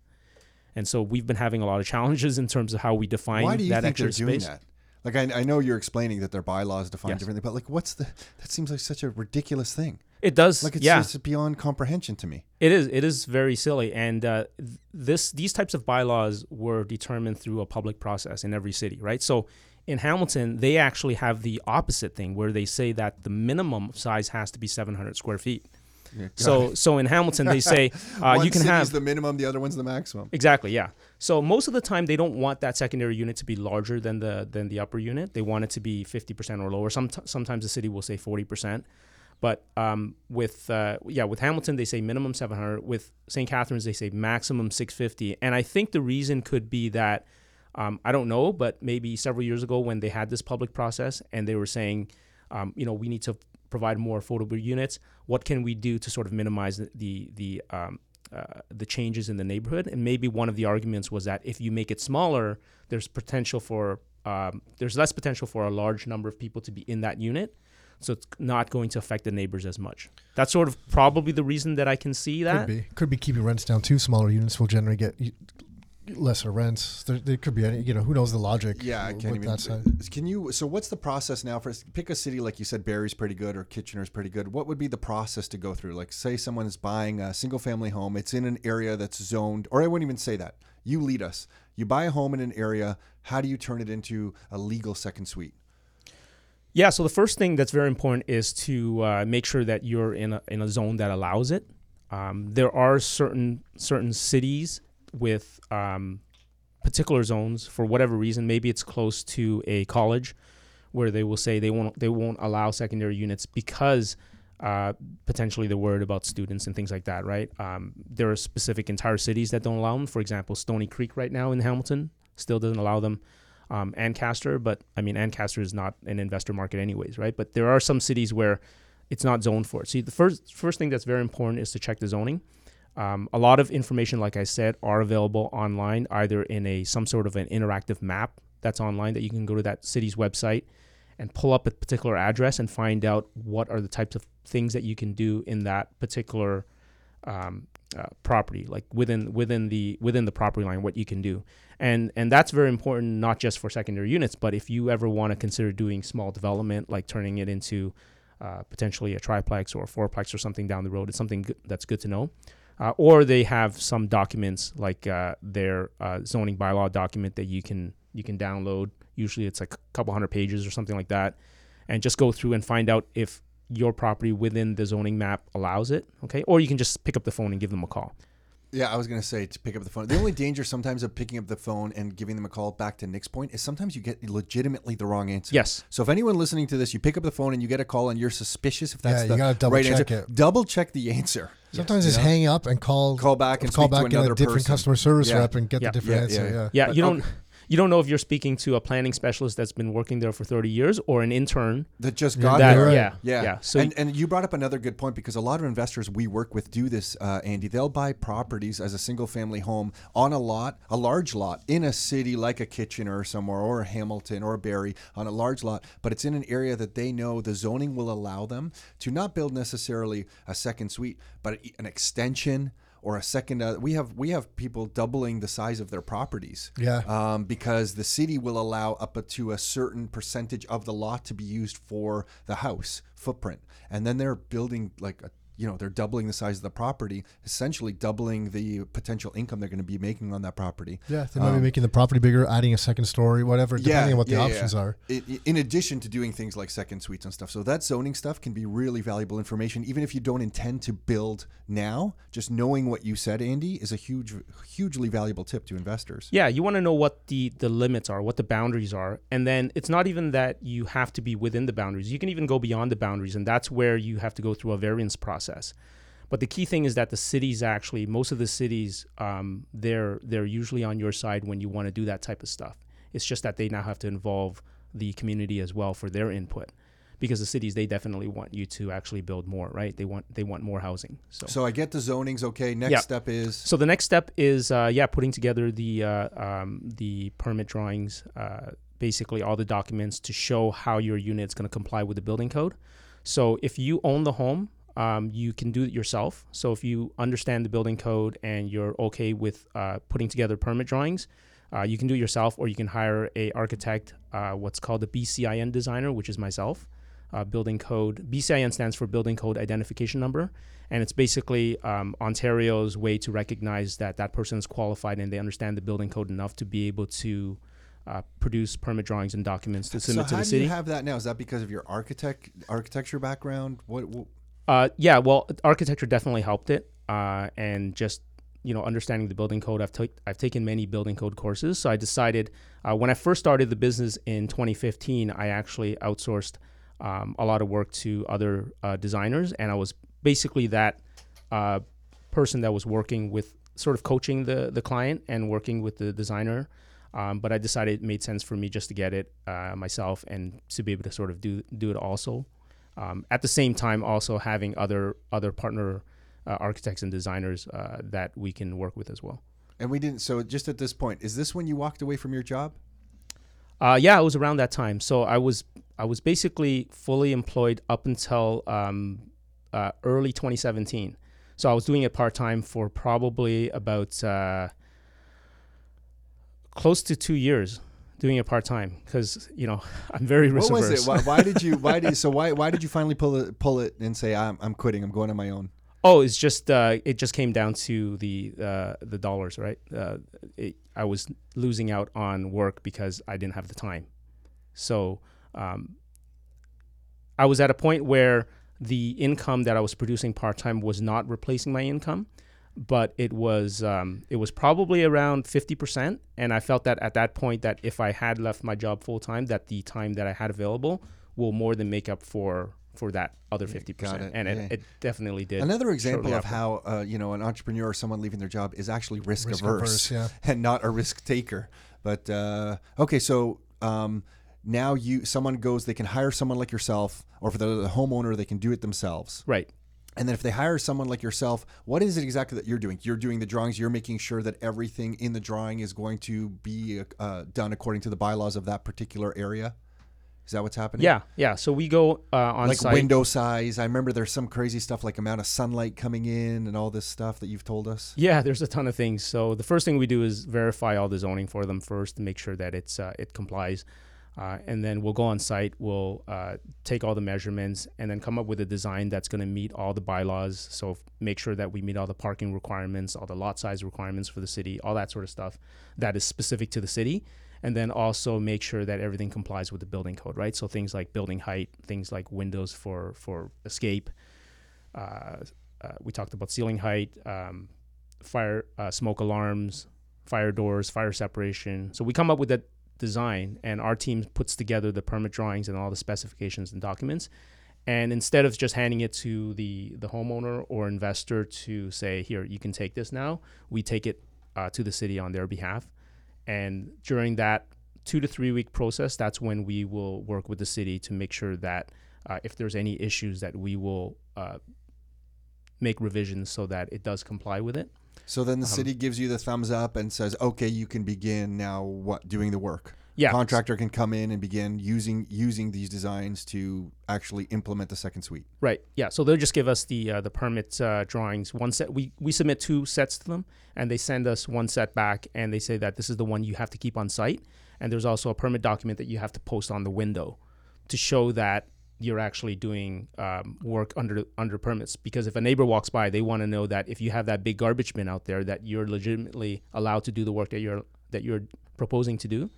And so we've been having a lot of challenges in terms of how we define Why do you that think they're doing space. that? Like I, I know you're explaining that their bylaws define Yes. differently, but like, what's the? That seems like such a ridiculous thing. It does, Like it's yeah. just beyond comprehension to me. It is. It is very silly, and uh, this these types of bylaws were determined through a public process in every city, right? So, in Hamilton, they actually have the opposite thing, where they say that the minimum size has to be 700 square feet. So, so in Hamilton, they say uh, One you can have the minimum, the other one's the maximum. Exactly, yeah. So most of the time they don't want that secondary unit to be larger than the than the upper unit. They want it to be 50% or lower. Some sometimes the city will say 40%. But um, with uh, yeah, with Hamilton they say minimum 700. With St. Catharines they say maximum 650. And I think the reason could be that um, I don't know, but maybe several years ago when they had this public process and they were saying, um, you know, we need to provide more affordable units. What can we do to sort of minimize the the, the um, uh, the changes in the neighborhood. And maybe one of the arguments was that if you make it smaller, there's potential for um, there's less potential for a large number of people to be in that unit. So it's not going to affect the neighbors as much. That's sort of probably the reason that I can see that. Could be. Could be keeping rents down too. Smaller units will generally get lesser rents. There, there could be any. You know, who knows the logic? Yeah, I can't even. that side. Can you? So, what's the process now for pick a city like you said? Barrie's pretty good, or Kitchener's pretty good. What would be the process to go through? Like, say someone is buying a single-family home. It's in an area that's zoned, or I wouldn't even say that. You lead us. You buy a home in an area. How do you turn it into a legal second suite? Yeah. So the first thing that's very important is to uh, make sure that you're in a in a zone that allows it. Um, there are certain certain cities with um, particular zones for whatever reason. Maybe it's close to a college where they will say they won't they won't allow secondary units because uh, potentially they're worried about students and things like that. Right? Um, there are specific entire cities that don't allow them. For example, Stoney Creek right now in Hamilton still doesn't allow them. Um, Ancaster, but I mean Ancaster is not an investor market anyways, right? But there are some cities where it's not zoned for it. See, the first first thing that's very important is to check the zoning. Um, a lot of information, like I said, are available online, either in a some sort of an interactive map that's online that you can go to that city's website and pull up a particular address and find out what are the types of things that you can do in that particular um, uh, property, like within within the within the property line, what you can do, and and that's very important, not just for secondary units, but if you ever want to consider doing small development, like turning it into uh, potentially a triplex or a fourplex or something down the road, it's something that's good to know. Uh, or they have some documents like uh, their uh, zoning bylaw document that you can you can download. Usually, it's like a couple hundred pages or something like that, and just go through and find out if your property within the zoning map allows it. Okay, or you can just pick up the phone and give them a call. Yeah, I was gonna say to pick up the phone. The only danger sometimes of picking up the phone and giving them a call back to Nick's point is sometimes you get legitimately the wrong answer. Yes. So if anyone listening to this, you pick up the phone and you get a call and you're suspicious if that's Yeah, the you gotta double right check answer, it. double check the answer. Sometimes you just know? hang up and call Call back and call speak to back in another a different person. customer service Yeah. rep and get Yeah. the different Yeah, answer. yeah, Yeah. Yeah, But you I'll- don't you don't know if you're speaking to a planning specialist that's been working there for 30 years or an intern that just got that there. yeah Yeah, yeah so and and you brought up another good point because a lot of investors we work with do this, uh, Andy. They'll buy properties as a single family home on a lot, a large lot in a city like a Kitchener or somewhere, or a Hamilton or a Barrie on a large lot, but it's in an area that they know the zoning will allow them to not build necessarily a second suite, but an extension. Or a second, uh, we have we have people doubling the size of their properties Yeah. um, because the city will allow up to a certain percentage of the lot to be used for the house footprint, and then they're building like a, you know they're doubling the size of the property, essentially doubling the potential income they're going to be making on that property. Yeah, they might be um, making the property bigger, adding a second story, whatever, depending on what the yeah, options yeah. are. I- i- in addition to doing things like second suites and stuff, so that zoning stuff can be really valuable information, even if you don't intend to build now. Just knowing what you said, Andy, is a huge, hugely valuable tip to investors. Yeah, you want to know what the the limits are, what the boundaries are, and then it's not even that you have to be within the boundaries. You can even go beyond the boundaries, and that's where you have to go through a variance process. But the key thing is that the cities actually, most of the cities, um, they're they're usually on your side when you want to do that type of stuff. It's just that they now have to involve the community as well for their input, because the cities they definitely want you to actually build more, right? They want they want more housing. So So I get the zonings okay. Next Yeah. step is so the next step is, uh, yeah, putting together the uh, um, the permit drawings, uh, basically all the documents to show how your unit is going to comply with the building code. So if you own the home, um, you can do it yourself. So if you understand the building code and you're okay with uh, putting together permit drawings, uh, you can do it yourself, or you can hire a architect, uh, what's called a BCIN designer, which is myself. Uh, building code BCIN stands for Building Code Identification Number, and it's basically um, Ontario's way to recognize that that person is qualified and they understand the building code enough to be able to uh, produce permit drawings and documents to so submit to how the do city. you have that now? Is that because of your architect architecture background? What, what Uh, yeah, well, architecture definitely helped it, uh, and just you know understanding the building code. I've ta- I've taken many building code courses, so I decided uh, when I first started the business in 2015, I actually outsourced um, a lot of work to other uh, designers, and I was basically that uh, person that was working with sort of coaching the the client and working with the designer. Um, but I decided it made sense for me just to get it uh, myself and to be able to sort of do do it also um, at the same time also having other other partner uh, architects and designers uh, that we can work with as well. and we didn't. So just at this point, is this when you walked away from your job? Uh, yeah, it was around that time. So I was I was basically fully employed up until um, uh, early 2017. So I was doing it part time for probably about uh, close to two years, doing it part time because you know I'm very risk What was it? Why, why did you? Why did so? Why why did you finally pull it pull it and say I'm I'm quitting. I'm going on my own. Oh, it's just uh, it just came down to the uh, the dollars, right? Uh, it, I was losing out on work because I didn't have the time. So um, I was at a point where the income that I was producing part time was not replacing my income, but it was um, it was probably around fifty percent, and I felt that at that point that if I had left my job full time, that the time that I had available will more than make up for for that other fifty got percent, it, and yeah. it, it definitely did. Another example of after. how uh, you know an entrepreneur or someone leaving their job is actually risk, Risk averse, averse, yeah. and not a risk taker. But uh, okay, so um, now you someone goes, they can hire someone like yourself, or for the, the homeowner, they can do it themselves. Right. And then if they hire someone like yourself, what is it exactly that you're doing? You're doing the drawings. You're making sure that everything in the drawing is going to be uh, done according to the bylaws of that particular area. Is that what's happening? Yeah, yeah. So we go uh, on Like site. window size. I remember there's some crazy stuff like amount of sunlight coming in and all this stuff that you've told us. Yeah, there's a ton of things. So the first thing we do is verify all the zoning for them first to make sure that it's uh, it complies, uh, and then we'll go on site. We'll uh, take all the measurements and then come up with a design that's going to meet all the bylaws. So f- make sure that we meet all the parking requirements, all the lot size requirements for the city, all that sort of stuff that is specific to the city. And then also make sure that everything complies with the building code, right? So things like building height, things like windows for for escape, uh, uh, we talked about ceiling height, um, fire, uh, smoke alarms, fire doors, fire separation. So we come up with that design, and our team puts together the permit drawings and all the specifications and documents. And instead of just handing it to the the homeowner or investor to say, "Here, you can take this now," we take it uh, to the city on their behalf, and during that two to three week process, that's when we will work with the city to make sure that uh, if there's any issues, that we will uh, make revisions so that it does comply with it. So then the Um, city gives you the thumbs up and says, "Okay, you can begin now. What doing the work? Yeah, Contractor can come in and begin using using these designs to actually implement the second suite." Right. Yeah. So they'll just give us the uh, the permit uh, drawings. One set. We we submit two sets to them, and they send us one set back, and they say that this is the one you have to keep on site. And there's also a permit document that you have to post on the window to show that you're actually doing um, work under under permits. Because if a neighbor walks by, they want to know that if you have that big garbage bin out there, that you're legitimately allowed to do the work that you're that you're proposing to do.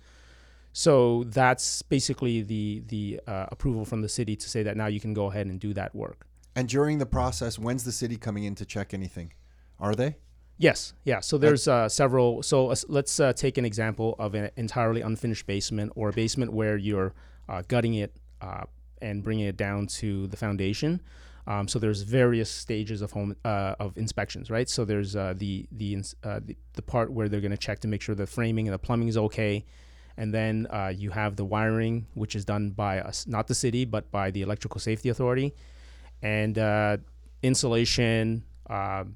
So that's basically the the uh, approval from the city to say that now you can go ahead and do that work. And during the process, when's the city coming in to check anything? Are they? Yes, yeah. So there's uh, several. So uh, let's uh, take an example of an entirely unfinished basement or a basement where you're uh, gutting it uh, and bringing it down to the foundation. Um, so there's various stages of home uh, of inspections, right? So there's uh, the the, ins- uh, the the part where they're going to check to make sure the framing and the plumbing is okay, and then uh, you have the wiring, which is done by us, not the city, but by the Electrical Safety Authority, and uh, insulation. um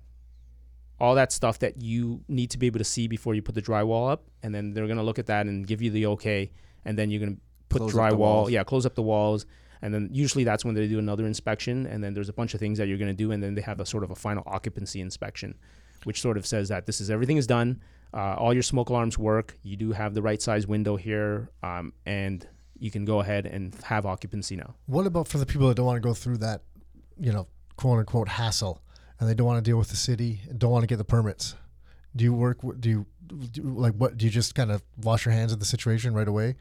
all that stuff that you need to be able to see before you put the drywall up, and then they're gonna look at that and give you the okay, and then you're gonna put Close the drywall, yeah, close up the walls, and then usually that's when they do another inspection, and then there's a bunch of things that you're gonna do, and then they have a sort of a final occupancy inspection, which sort of says that this is everything is done, uh, all your smoke alarms work, you do have the right size window here, um, and you can go ahead and have occupancy now. What about for the people that don't want to go through that, you know, quote unquote hassle, and they don't want to deal with the city and don't want to get the permits? Do you work? Do you do, you- like what? Do you just kind of wash your hands of the situation right away?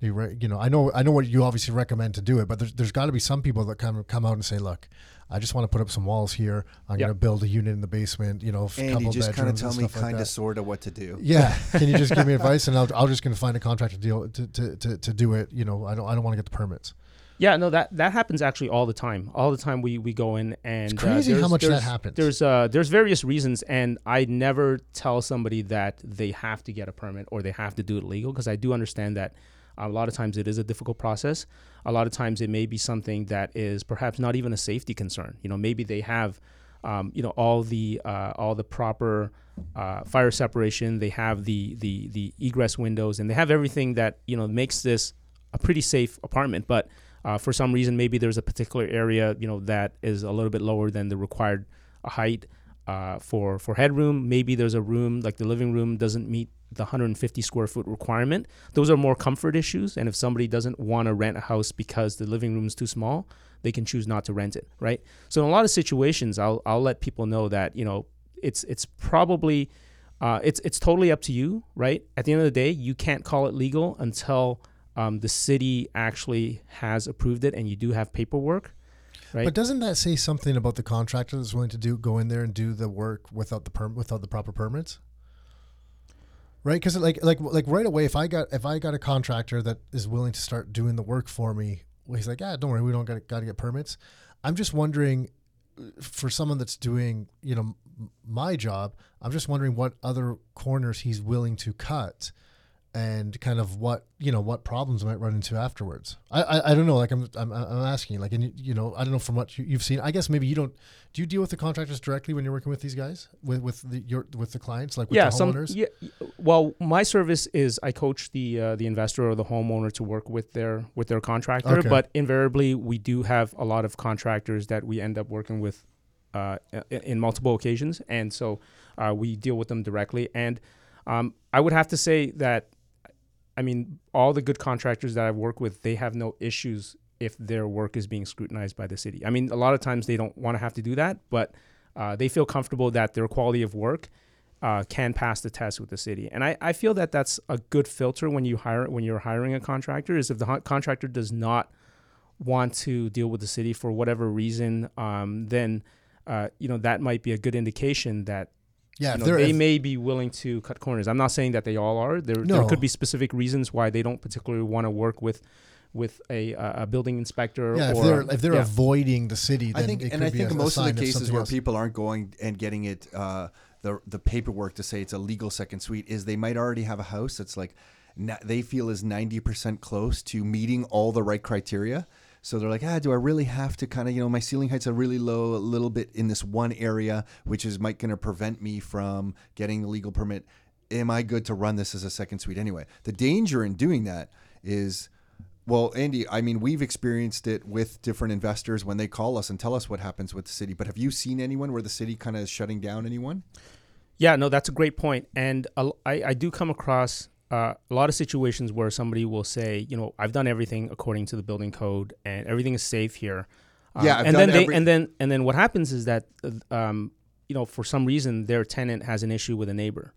Do you, re- you know, I know, I know what you obviously recommend to do it, but there's, there's got to be some people that kind of come out and say, look, I just want to put up some walls here. I'm Yeah. going to build a unit in the basement. You know, a And you couple just kind of tell me stuff like kind that. of sort of what to do. Yeah, can you just give me advice, and I'll, I'll just going to find a contractor to deal to, to, to, to do it. You know, I don't I don't want to get the permits. Yeah, no, that that happens actually all the time. All the time we, we go in and It's uh, crazy how much that happens. There's uh there's various reasons, and I never tell somebody that they have to get a permit or they have to do it legal because I do understand that a lot of times it is a difficult process. A lot of times it may be something that is perhaps not even a safety concern. You know, maybe they have, um, you know, all the uh, all the proper uh, fire separation. They have the the the egress windows, and they have everything that you know makes this a pretty safe apartment. But uh, for some reason, maybe there's a particular area, you know, that is a little bit lower than the required uh, height uh, for for headroom. Maybe there's a room like the living room doesn't meet the 150 square foot requirement. Those are more comfort issues. And if somebody doesn't want to rent a house because the living room is too small, they can choose not to rent it, right? So in a lot of situations, I'll I'll let people know that you know it's it's probably uh, it's it's totally up to you, right? At the end of the day, you can't call it legal until um, the city actually has approved it and you do have paperwork, right? But doesn't that say something about the contractor that's willing to do go in there and do the work without the perm without the proper permits? Right, because like like like right away, if I got if I got a contractor that is willing to start doing the work for me, well, he's like, yeah, don't worry, we don't got to get permits. I'm just wondering, for someone that's doing you know my job, I'm just wondering what other corners he's willing to cut, and kind of what you know what problems I might run into afterwards. I I, I don't know. Like I'm I'm, I'm asking. Like and you, know I don't know from what you, you've seen. I guess maybe you don't. Do you deal with the contractors directly when you're working with these guys with with the your with the clients like with yeah, the some yeah. Well, my service is I coach the uh, the investor or the homeowner to work with their with their contractor, Okay. but invariably we do have a lot of contractors that we end up working with uh, in multiple occasions, and so uh, we deal with them directly. And um, I would have to say that, I mean, all the good contractors that I've worked with, they have no issues if their work is being scrutinized by the city. I mean, a lot of times they don't want to have to do that, but uh, they feel comfortable that their quality of work uh, can pass the test with the city. And I, I feel that that's a good filter when you hire when you're hiring a contractor is if the ho- contractor does not want to deal with the city for whatever reason, um, then uh, you know that might be a good indication that yeah, you know, they're they if- may be willing to cut corners. I'm not saying that they all are. There, there could be specific reasons why they don't particularly want to work with with a, uh, a building inspector. yeah, if or they're if they're yeah. avoiding the city, then I think, it and I be think a- a most of the cases something where else. people aren't going and getting it uh, the the paperwork to say it's a legal second suite is they might already have a house that's like na- they feel is 90% close to meeting all the right criteria. So they're like, ah, do I really have to kind of, you know, my ceiling heights are really low, a little bit in this one area, which is might going to prevent me from getting the legal permit. Am I good to run this as a second suite anyway? The danger in doing that is, well, Andy, I mean, we've experienced it with different investors when they call us and tell us what happens with the city. But have you seen anyone where the city kind of is shutting down anyone? Yeah, no, that's a great point, and I do come across uh, a lot of situations where somebody will say, you know, I've done everything according to the building code, and everything is safe here. Um, Yeah, I've and done then they every- and then and then what happens is that, uh, um, you know, for some reason their tenant has an issue with a neighbor,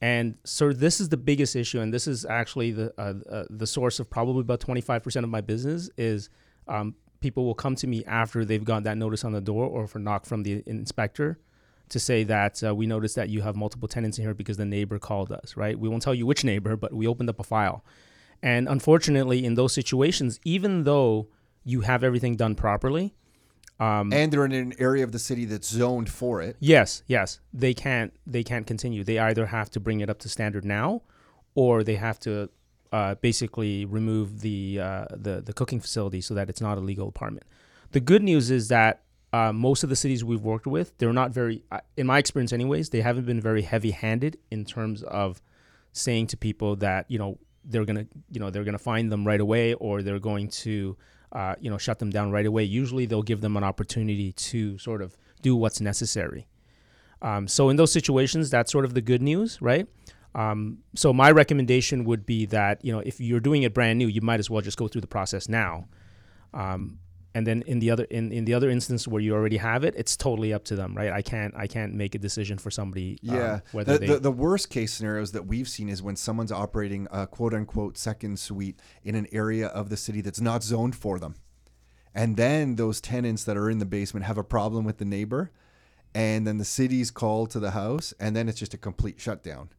and so this is the biggest issue, and this is actually the uh, uh, the source of probably about twenty five percent of my business is um, people will come to me after they've got that notice on the door or for knock from the inspector to say that uh, we noticed that you have multiple tenants in here because the neighbor called us, right? We won't tell you which neighbor, but we opened up a file. And unfortunately, in those situations, even though you have everything done properly, um, And they're in an area of the city that's zoned for it. yes, yes, they can't they can't continue. They either have to bring it up to standard now, or they have to uh, basically remove the uh, the the cooking facility so that it's not a legal apartment. The good news is that uh, most of the cities we've worked with, they're not very, in my experience, anyways, they haven't been very heavy-handed in terms of saying to people that you know they're gonna you know they're gonna find them right away or they're going to uh, you know shut them down right away. Usually, they'll give them an opportunity to sort of do what's necessary. Um, so in those situations, that's sort of the good news, right? Um, so my recommendation would be that you know if you're doing it brand new, you might as well just go through the process now. Um, and then in the other in, in the other instance where you already have it, it's totally up to them, right? I can't I can't make a decision for somebody. um, Yeah. whether the, they the, the worst case scenarios that we've seen is when someone's operating a quote unquote second suite in an area of the city that's not zoned for them. And then those tenants that are in the basement have a problem with the neighbor. And then the city's called to the house. And then it's just a complete shutdown.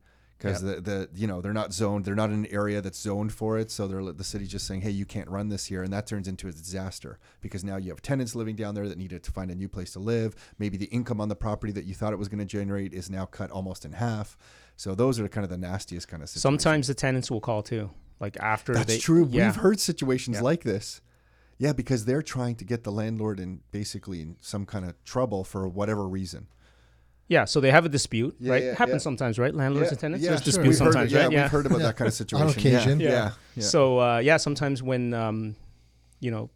Because the, the you know they're not zoned, they're not in an area that's zoned for it, so they're the city's just saying, hey, you can't run this here, and that turns into a disaster because now you have tenants living down there that needed to find a new place to live. Maybe the income on the property that you thought it was going to generate is now cut almost in half. So those are kind of the nastiest kind of situations. sometimes the tenants will call too, like after that's they. true. Yeah. We've heard situations Yeah. like this. Yeah, because they're trying to get the landlord in basically in some kind of trouble for whatever reason. Yeah, so they have a dispute, Yeah, right? yeah, it happens yeah. sometimes, right? Landlords and tenants. There's sure. disputes We've heard, sometimes, yeah, right? we've heard about that kind of situation. On occasion. Yeah, Yeah. yeah. yeah. So uh, yeah, sometimes when um, you know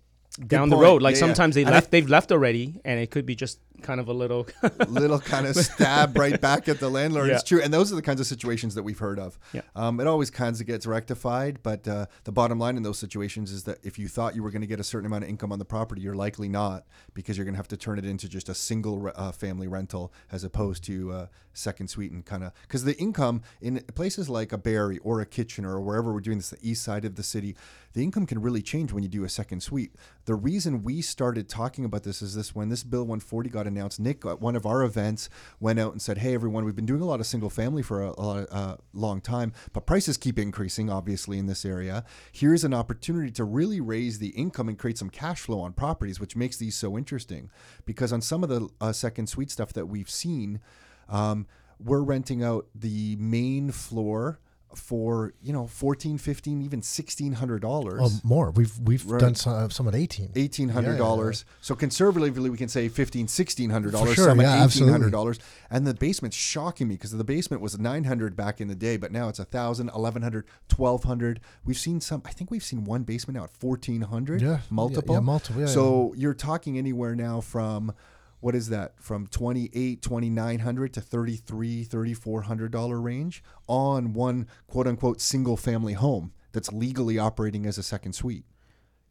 down the road, like Yeah, yeah. sometimes they And I- left, they've left already, and it could be just kind of a little. little kind of stab right back at the landlord. Yeah. It's true, and those are the kinds of situations that we've heard of. Yeah. Um, it always kind of gets rectified, but uh, the bottom line in those situations is that if you thought you were going to get a certain amount of income on the property, you're likely not because you're going to have to turn it into just a single uh, family rental as opposed to uh, second suite and kind of because the income in places like a Barrie or a Kitchener or wherever we're doing this, the east side of the city, the income can really change when you do a second suite. The reason we started talking about this is this when this Bill 140 got announced, Nick at one of our events went out and said, "Hey, everyone, we've been doing a lot of single family for a, a uh, long time, but prices keep increasing, obviously in this area. Here's an opportunity to really raise the income and create some cash flow on properties, which makes these so interesting. Because on some of the uh, second suite stuff that we've seen." Um, we're renting out the main floor for you know 14 15 even 1600 dollars Oh, more. We've we've Right. done some, some at eighteen. eighteen hundred Yeah, dollars. So conservatively, we can say fifteen, sixteen hundred dollars. sure, some yeah, at eighteen hundred dollars. And the basement's shocking me because the basement was nine hundred back in the day, but now it's a thousand, eleven hundred, twelve hundred. We've seen some. I think we've seen one basement now at fourteen hundred. Yeah, yeah, multiple. yeah, multiple, yeah, so you're talking anywhere now from. What is that? From 28, 2900 to 33, 3400 dollar range on one quote unquote single family home that's legally operating as a second suite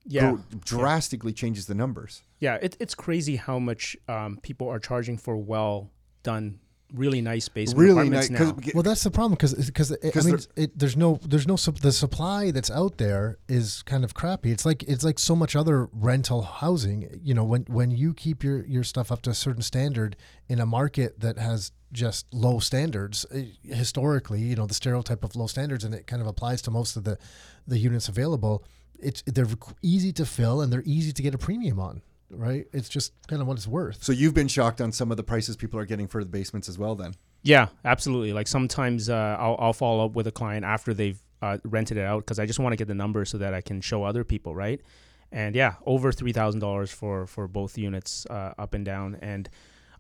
yeah, drastically changes the numbers. yeah. It, it's crazy how much um, people are charging for well done, really nice basement Really nice. apartments now. Well, that's the problem because because I 'Cause mean it, there's no there's no sup- the supply that's out there is kind of crappy. It's like it's like so much other rental housing. You know, when when you keep your your stuff up to a certain standard in a market that has just low standards eh, historically, you know, the stereotype of low standards, and it kind of applies to most of the the units available. It's they're easy to fill and they're easy to get a premium on. Right? It's just kind of what it's worth. so you've been shocked on some of the prices people are getting for the basements as well. Then Yeah, absolutely. Like sometimes uh, I'll, I'll follow up with a client after they've uh, rented it out because I just want to get the numbers so that I can show other people, right? And yeah, over three thousand dollars for for both units, uh, up and down. And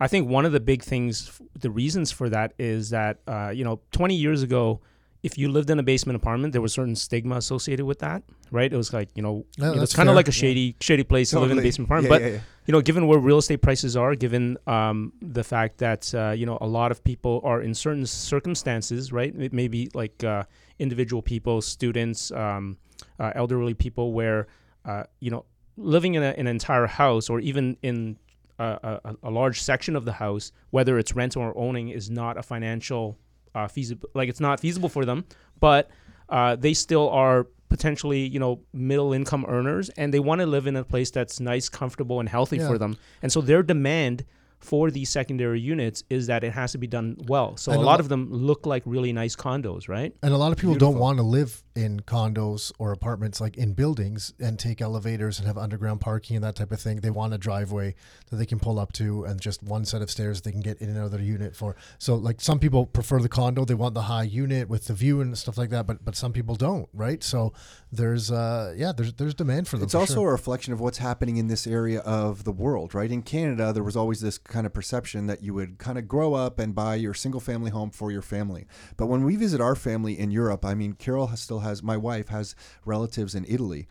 I think one of the big things, the reasons for that is that uh, you know, twenty years ago, if you lived in a basement apartment, there was certain stigma associated with that, right? It was like you know, Yeah, you know, it's kind of like a shady shady place to live in a basement apartment, Yeah, but yeah, yeah. you know, given where real estate prices are, given um, the fact that uh, you know a lot of people are in certain circumstances, right? It may be like uh, individual people, students, um, uh, elderly people, where uh, you know living in a, an entire house or even in a, a, a large section of the house, whether it's rental or owning, is not a financial uh, feasible. Like it's not feasible for them, but uh, they still are potentially you know middle income earners and they want to live in a place that's nice comfortable and healthy Yeah. for them and so their demand for these secondary units is that it has to be done well so And a a lot lo- of them look like really nice condos right And a lot of people don't want to live in condos or apartments like in buildings and take elevators and have underground parking and that type of thing. They want a driveway that they can pull up to and just one set of stairs they can get in and out of their unit for. So like some people prefer the condo, they want the high unit with the view and stuff like that, but but some people don't, right? So there's uh yeah, there's there's demand for them. It's for also sure. a reflection of what's happening in this area of the world, right? In Canada, there was always this kind of perception that you would kind of grow up and buy your single family home for your family. But when we visit our family in Europe, I mean, Carol has, still has, my wife has relatives in Italy.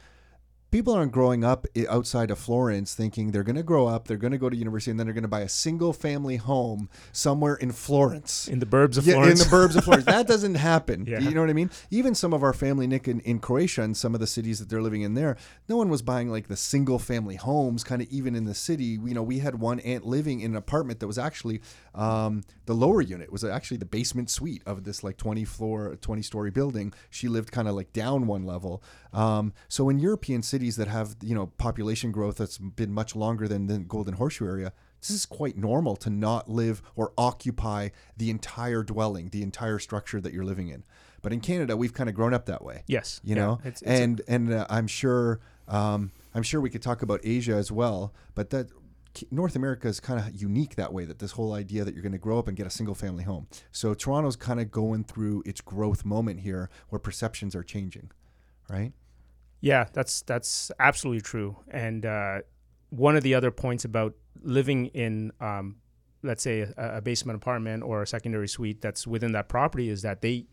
People aren't growing up outside of Florence thinking they're going to grow up, they're going to go to university, and then they're going to buy a single family home somewhere in Florence. in the burbs of Yeah, florence in the burbs of Florence. That doesn't happen. Yeah. You know what I mean? Even some of our family, Nick, in, in Croatia and some of the cities that they're living in there, no one was buying like the single family homes, kind of even in the city. You know, we had one aunt living in an apartment that was actually um, the lower unit was actually the basement suite of this like 20 floor, 20 story building. She lived kind of like down one level. Um, so in European cities that have, you know, population growth that's been much longer than the Golden Horseshoe area, this is quite normal to not live or occupy the entire dwelling, the entire structure that you're living in. But in Canada, we've kind of grown up that way. yes You yeah. know, It's- it's a- and and uh, I'm sure um, I'm sure we could talk about Asia as well, but that North America is kind of unique that way. That this whole idea that you're going to grow up and get a single family home. So Toronto's kind of going through its growth moment here, where perceptions are changing, right? Yeah, that's that's absolutely true. And uh, one of the other points about living in, um, let's say, a, a basement apartment or a secondary suite that's within that property is that they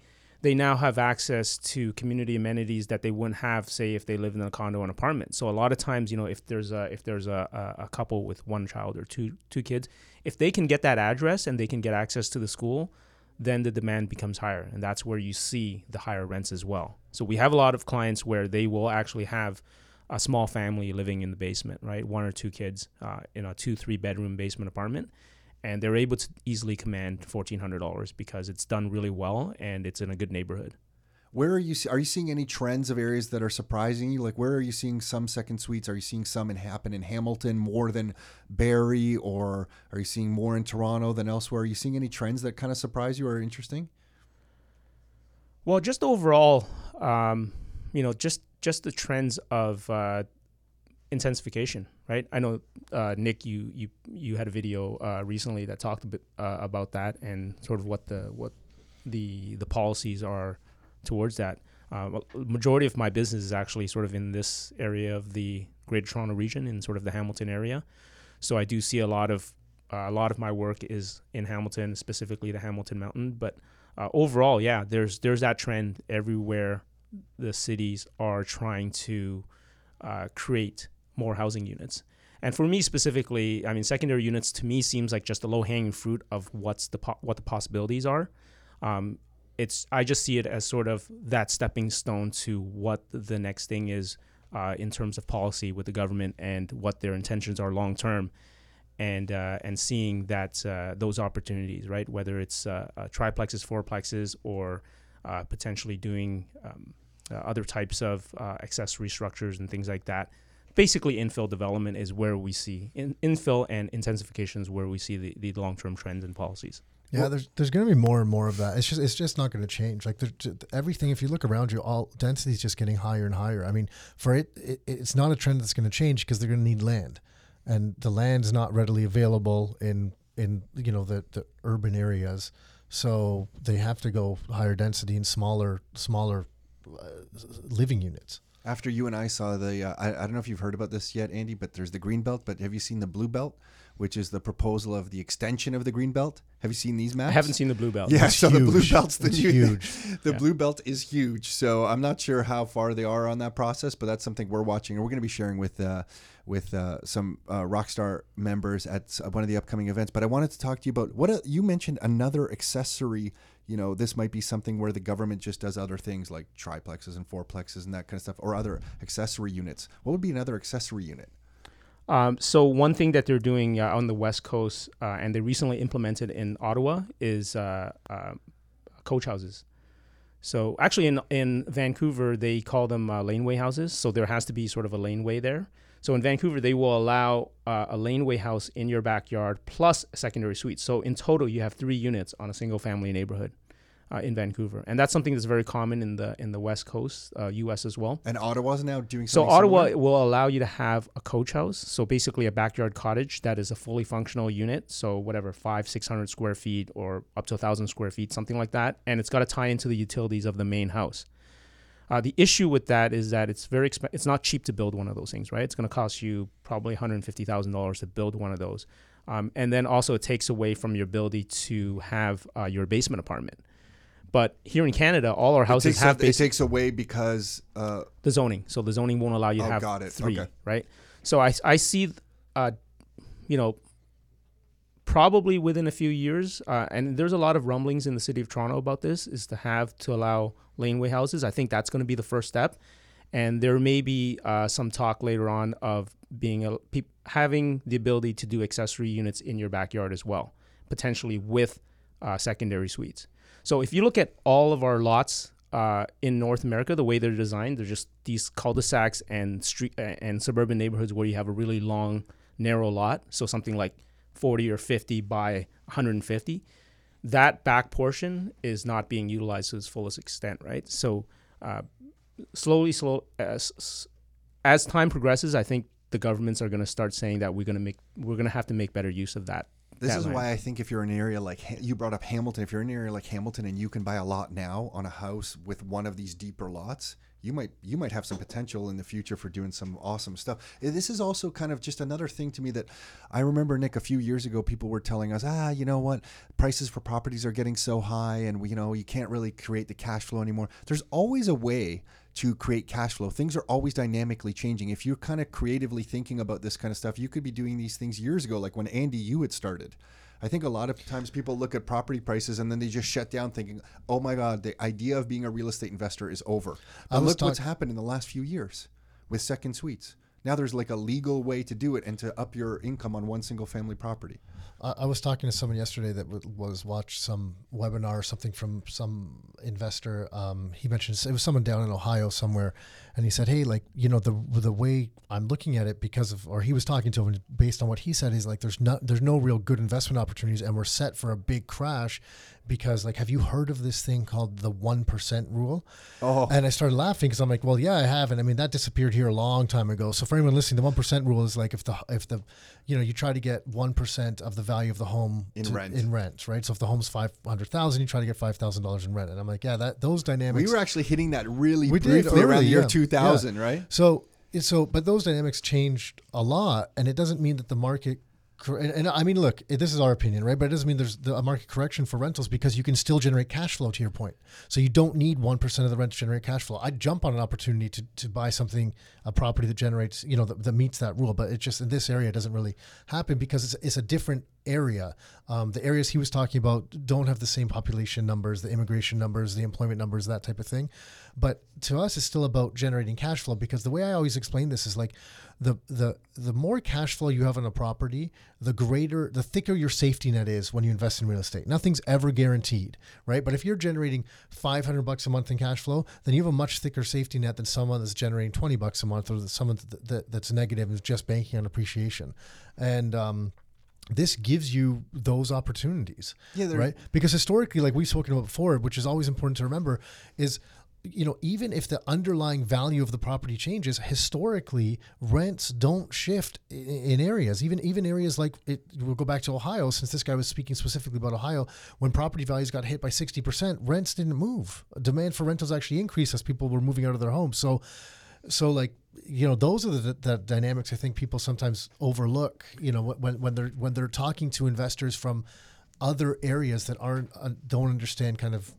they now have access to community amenities that they wouldn't have, say, if they live in a condo or an apartment. So a lot of times, you know, if there's a if there's a, a, couple with one child or two two kids, if they can get that address and they can get access to the school, then the demand becomes higher. And that's where you see the higher rents as well. So we have a lot of clients where they will actually have a small family living in the basement right? One or two kids uh, in a two three bedroom basement apartment and they're able to easily command $1400 because it's done really well and it's in a good neighborhood Where are you? Are you seeing any trends of areas that are surprising you? Like, where are you seeing some second suites? Are you seeing some in happen in Hamilton more than Barrie, or are you seeing more in Toronto than elsewhere? Are you seeing any trends that kind of surprise you or are interesting? Well, just overall, um, you know, just just the trends of uh, intensification, right? I know uh, Nick, you you you had a video uh, recently that talked a bit uh, about that and sort of what the what the the policies are towards that. Uh, majority of my business is actually sort of in this area of the Greater Toronto region, in sort of the Hamilton area. So I do see a lot of uh, a lot of my work is in Hamilton, specifically the Hamilton Mountain, but uh, overall, yeah, there's there's that trend everywhere. The cities are trying to create more housing units, and for me specifically, I mean, secondary units to me seems like just the low hanging fruit of what's the po- what the possibilities are. Um, it's I just see it as sort of that stepping stone to what the next thing is uh, in terms of policy with the government and what their intentions are long term and uh, and seeing that uh, those opportunities, right? Whether it's uh, uh, triplexes, fourplexes, or uh, potentially doing um, other types of accessory structures and things like that. Basically, infill development is where we see in, infill and intensifications where we see the, the long term trends and policies. Yeah, there's there's going to be more and more of that. It's just it's just not going to change. Like there's everything, if you look around you, all density is just getting higher and higher. I mean, for it, it it's not a trend that's going to change because they're going to need land, and the land is not readily available in in you know the the urban areas. so they have to go higher density and smaller smaller uh, living units. After you and I saw the, uh, I, I don't know if you've heard about this yet, Andy, but there's the green belt. But have you seen the blue belt, which is the proposal of the extension of the green belt? Have you seen these maps? I haven't seen the blue belt. Yeah, It's so the blue belt's the new, huge. the Yeah. blue belt is huge. So I'm not sure how far they are on that process, but that's something we're watching, and we're going to be sharing with uh, with uh, some uh, Rockstar members at one of the upcoming events. But I wanted to talk to you about what uh, you mentioned another accessory. You know, this might be something where the government just does other things like triplexes and fourplexes and that kind of stuff, or other accessory units. What would be another accessory unit? Um, so one thing that they're doing uh, on the West Coast, uh, and they recently implemented in Ottawa, is uh, uh, coach houses. So actually, in in Vancouver, they call them uh, laneway houses. So there has to be sort of a laneway there. So in Vancouver, they will allow uh, a laneway house in your backyard plus a secondary suite. So in total, you have three units on a single family neighborhood uh, in Vancouver, and that's something that's very common in the in the West Coast, uh, U.S. as well. And Ottawa's now doing So Ottawa similar? will allow you to have a coach house. So basically a backyard cottage that is a fully functional unit. So whatever, five, six hundred square feet or up to a thousand square feet, something like that. And it's got to tie into the utilities of the main house. Uh, the issue with that is that it's very exp- it's not cheap to build one of those things, right? It's going to cost you probably one hundred fifty thousand dollars to build one of those, um, and then also it takes away from your ability to have uh, your basement apartment. But here in Canada, all our It houses takes, have it takes away because uh, the zoning. So the zoning won't allow you to Oh, have got it. three, Okay. right? So I, I see, uh, you know, probably within a few years, uh, and there's a lot of rumblings in the city of Toronto about this, is to have to allow laneway houses. I think that's going to be the first step, and there may be uh, some talk later on of being a peop having the ability to do accessory units in your backyard as well, potentially with uh, secondary suites. So if you look at all of our lots uh, in North America, the way they're designed, they're just these cul-de-sacs and street and suburban neighborhoods where you have a really long, narrow lot. So something like 40 or 50 by 150. That back portion is not being utilized to its fullest extent, right? So uh, slowly, slow as, as time progresses, I think the governments are going to start saying that we're going to make we're going to have to make better use of that. This is land. why I think if you're in an area like you brought up Hamilton, if you're in an area like Hamilton and you can buy a lot now on a house with one of these deeper lots, you might you might have some potential in the future for doing some awesome stuff. Eh, This is also kind of just another thing to me that I remember Nick a few years ago people were telling us, "Ah, you know what? Prices for properties are getting so high and we, you know, you can't really create the cash flow anymore." There's always a way to create cash flow. Things are always dynamically changing. If you're kind of creatively thinking about this kind of stuff, you could be doing these things years ago, like when Andy, you had started. I think a lot of times people look at property prices and then they just shut down thinking, oh my God, the idea of being a real estate investor is over. But look what's happened in the last few years with second suites. Now there's like a legal way to do it and to up your income on one single family property. I, I was talking to someone yesterday that w- was watched some webinar or something from some investor. Um, he mentioned it was someone down in Ohio somewhere, and he said, "Hey, like you know the the way I'm looking at it because of," or he was talking to him based on what he said. He's like, "There's not there's no real good investment opportunities, and we're set for a big crash." Because like, have you heard of this thing called the one percent rule? Oh. And I started laughing because I'm like, well, yeah, I haven't. I mean, that disappeared here a long time ago. So for anyone listening, the one percent rule is like if the if the you know you try to get one percent of the value of the home In to- rent. in rent, right? So if the home's five hundred thousand, you try to get five thousand dollars in rent. And I'm like, yeah, that those dynamics. We were actually hitting that really We did around the year yeah. 2000, right? So so, but those dynamics changed a lot, and it doesn't mean that the market. And, and I mean, look, this is our opinion, right? But it doesn't mean there's the, a market correction for rentals because you can still generate cash flow. To your point, so you don't need one percent of the rent to generate cash flow. I'd jump on an opportunity to, to buy something, a property that generates, you know, that, that meets that rule. But it just in this area it doesn't really happen because it's, it's a different area. Um, the areas he was talking about don't have the same population numbers, the immigration numbers, the employment numbers, that type of thing. But to us, it's still about generating cash flow because the way I always explain this is like the the the more cash flow you have on a property, the greater, the thicker your safety net is when you invest in real estate. Nothing's ever guaranteed, right? But if you're generating 500 bucks a month in cash flow, then you have a much thicker safety net than someone that's generating 20 bucks a month or someone that, that, that's negative and is just banking on appreciation. And um, this gives you those opportunities, Yeah, they're- right? Because historically, like we've spoken about before, which is always important to remember, is you know, even if the underlying value of the property changes, historically rents don't shift in, areas. Even even areas like it. We'll go back to Ohio, since this guy was speaking specifically about Ohio. When property values got hit by sixty percent, rents didn't move. Demand for rentals actually increased as people were moving out of their homes. So, so like you know, those are the, the dynamics I think people sometimes overlook. You know, when when they're when they're talking to investors from other areas that aren't uh, don't understand kind of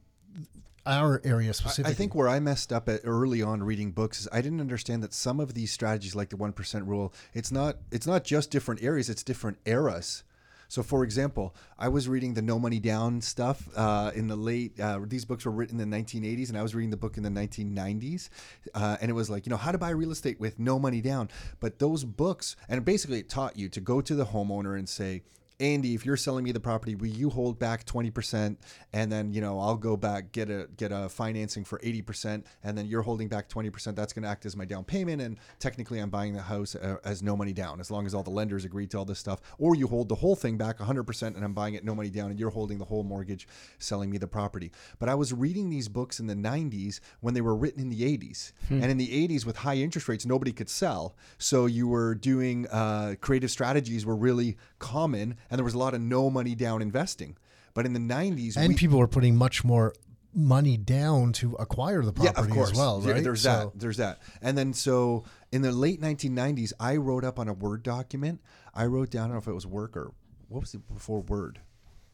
our area specifically. I think where I messed up at early on reading books is I didn't understand that some of these strategies, like the one percent rule, it's not it's not just different areas; it's different eras. So, for example, I was reading the No Money Down stuff uh, in the late. Uh, these books were written in the 1980s, and I was reading the book in the 1990s, uh, and it was like you know how to buy real estate with no money down. But those books, and basically it taught you to go to the homeowner and say, Andy, if you're selling me the property, will you hold back 20% and then, you know, I'll go back get a get a financing for 80% and then you're holding back 20%. That's going to act as my down payment and technically I'm buying the house uh, as no money down as long as all the lenders agree to all this stuff. Or you hold the whole thing back 100% and I'm buying it no money down and you're holding the whole mortgage selling me the property. But I was reading these books in the 90s when they were written in the 80s. Hmm. And in the 80s with high interest rates nobody could sell. So you were doing uh, creative strategies were really common and there was a lot of no money down investing. But in the 90s, and we, people were putting much more money down to acquire the property yeah, of course. as well, right? Yeah, there's so. that. There's that. And then so in the late 1990s, I wrote up on a Word document. I wrote down, I don't know if it was work or what was it before Word?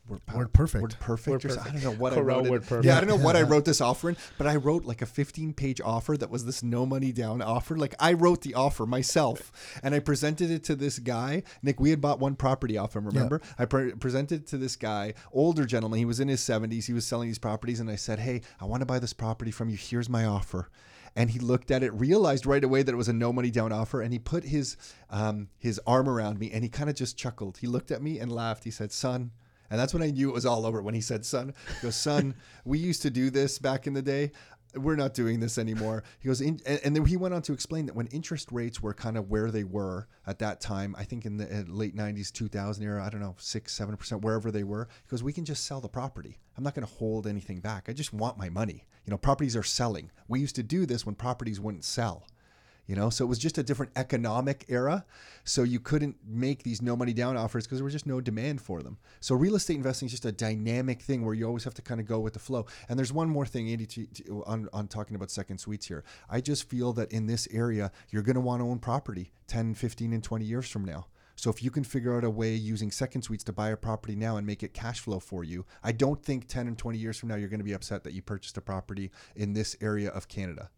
Word, word perfect. Word perfect. Word perfect. I don't know what Corel I wrote. Word. Yeah, I don't know what I wrote this offer in, but I wrote like a 15 page offer that was this no money down offer. Like I wrote the offer myself and I presented it to this guy. Nick, we had bought one property off him, remember? Yeah. I pre- presented to this guy, older gentleman. He was in his 70s. He was selling these properties. And I said, Hey, I want to buy this property from you. Here's my offer and he looked at it, realized right away that it was a no money down offer, and he put his um, his arm around me and he kind of just chuckled. He looked at me and laughed. He said, "Son, and that's when I knew it was all over when he said, son, he goes, son, we used to do this back in the day. We're not doing this anymore. He goes, in, and then he went on to explain that when interest rates were kind of where they were at that time, I think in the uh, late 90s, 2000 era, I don't know, six, 7%, wherever they were, he goes, we can just sell the property. I'm not going to hold anything back. I just want my money. You know, properties are selling. We used to do this when properties wouldn't sell you know? So it was just a different economic era. So you couldn't make these no money down offers because there was just no demand for them. So real estate investing is just a dynamic thing where you always have to kind of go with the flow. And there's one more thing andy to, to, on, on talking about second suites here. I just feel that in this area you're going to want to own property 10 15 and 20 years from now. So if you can figure out a way using second suites to buy a property now and make it cash flow for you, I don't think 10 and 20 years from now you're going to be upset that you purchased a property in this area of Canada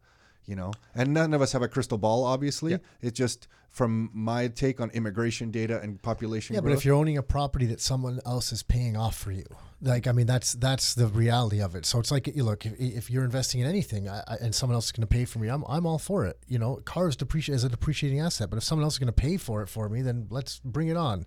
you know? And none of us have a crystal ball obviously. Yeah. it's just from my take on immigration data and population yeah growth. but if you're owning a property that someone else is paying off for you like i mean that's that's the reality of it. So it's like you look if, if you're investing in anything I, I, and someone else is going to pay for me I'm, I'm all for it. You know cars depreciate as a depreciating asset but if someone else is going to pay for it for me then let's bring it on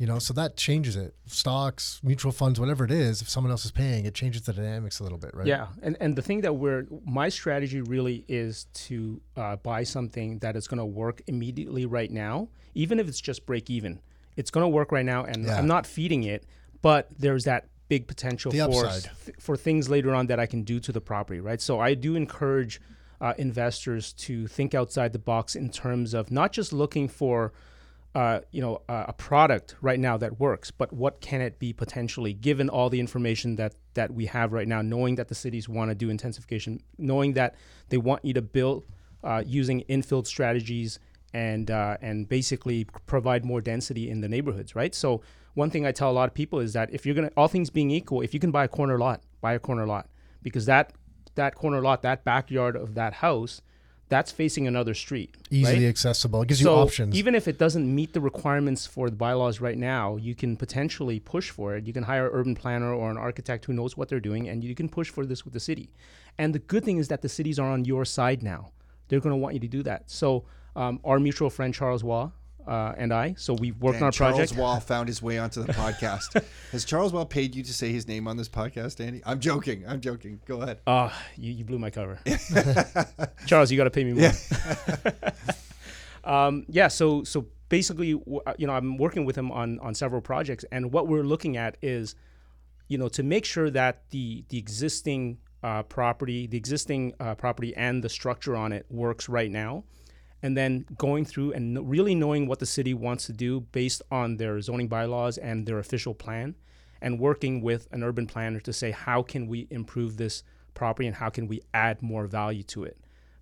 you know so that changes it. Stocks mutual funds whatever it is if someone else is paying it changes the dynamics a little bit right? Yeah and and the thing that we're my strategy really is to uh, buy something that is going to work immediately right now even if it's just break even. It's going to work right now and yeah. i'm not feeding it but there's that big potential the for th- for things later on that i can do to the property right? So i do encourage uh, investors to think outside the box in terms of not just looking for uh, you know, uh, a product right now that works, but what can it be potentially given all the information that that we have right now, knowing that the cities want to do intensification, knowing that they want you to build uh, using infill strategies and uh, and basically provide more density in the neighborhoods, right? So one thing I tell a lot of people is that if you're gonna, all things being equal, if you can buy a corner lot, buy a corner lot because that that corner lot, that backyard of that house that's facing another street. Easily right? accessible. It gives so you options. Even if it doesn't meet the requirements for the bylaws right now, you can potentially push for it. You can hire an urban planner or an architect who knows what they're doing, and you can push for this with the city. And the good thing is that the cities are on your side now. They're going to want you to do that. So um, our mutual friend Charles Waugh uh, and I. So we worked on our Charles project. Charles Waugh found his way onto the podcast. Has Charles Waugh paid you to say his name on this podcast, Andy? I'm joking. I'm joking. Go ahead. Uh, you, you blew my cover. Charles, you got to pay me more. Yeah. um, yeah. So so basically, you know, I'm working with him on on several projects, and what we're looking at is, you know, to make sure that the the existing uh, property, the existing uh, property, and the structure on it works right now, and then going through and really knowing what the city wants to do based on their zoning bylaws and their official plan, and working with an urban planner to say how can we improve this property and how can we add more value to it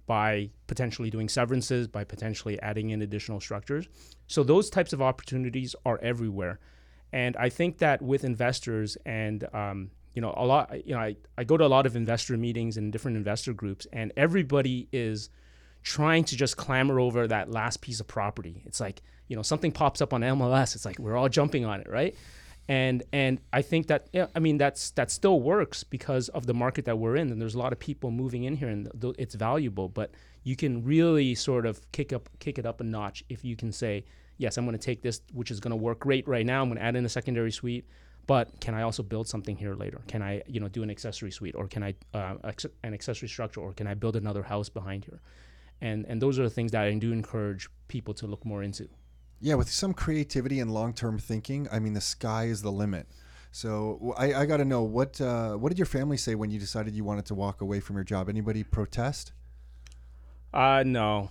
by potentially doing severances, by potentially adding in additional structures. So those types of opportunities are everywhere. And I think that with investors and um, you know a lot you know I, I go to a lot of investor meetings and different investor groups and everybody is trying to just clamor over that last piece of property. It's like, you know, something pops up on MLS, it's like we're all jumping on it, right? And and I think that yeah, I mean that's that still works because of the market that we're in and there's a lot of people moving in here and th- it's valuable, but you can really sort of kick up kick it up a notch if you can say, yes, I'm going to take this which is going to work great right now, I'm going to add in a secondary suite but can I also build something here later? Can I, you know, do an accessory suite, or can I uh, an accessory structure, or can I build another house behind here? And and those are the things that I do encourage people to look more into. Yeah, with some creativity and long-term thinking, I mean, the sky is the limit. So I, I got to know what uh, what did your family say when you decided you wanted to walk away from your job? Anybody protest? Uh, no.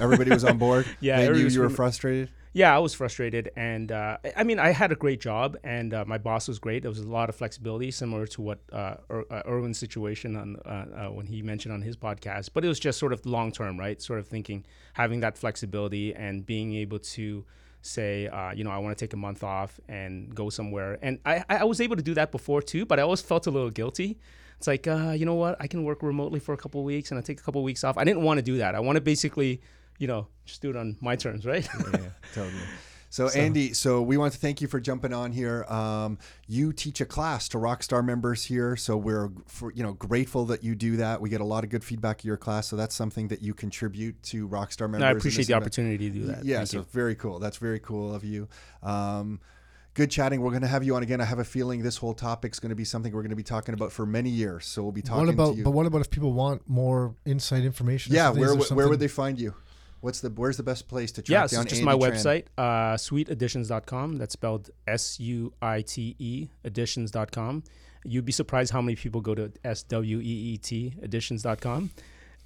Everybody was on board. Yeah, they knew you were frustrated. Yeah, I was frustrated, and uh, I- mean, I had a great job, and uh, my boss was great. There was a lot of flexibility, similar to what uh, Ir- uh, Erwin's situation on uh, uh, when he mentioned on his podcast. But it was just sort of long term, right? Sort of thinking, having that flexibility, and being able to say, you know, I want to take a month off and go somewhere. And I, I was able to do that before too, but I always felt a little guilty. It's like, you know what? I can work remotely for a couple weeks, and I take a couple weeks off. I didn't want to do that. I want to basically, you know, just do it on my terms, right? yeah, totally. So, Andy, so we want to thank you for jumping on here. Um, you teach a class to Rockstar members here, so we're for, you know grateful that you do that. We get a lot of good feedback of your class, so that's something that you contribute to Rockstar members. No, I appreciate the event. opportunity to do that. Yeah, Thank so you. very cool. That's very cool of you. Um, good chatting. We're going to have you on again. I have a feeling this whole topic is going to be something we're going to be talking about for many years. So we'll be talking What about? to you. But what about if people want more insight information? yeah, where where would they find you? What's the where's the best place to track Yeah, so down it's just Andy my Tran? website, uh, suiteadditions.com. That's spelled S U I T E, additions.com. You'd be surprised how many people go to S W E E T, additions.com.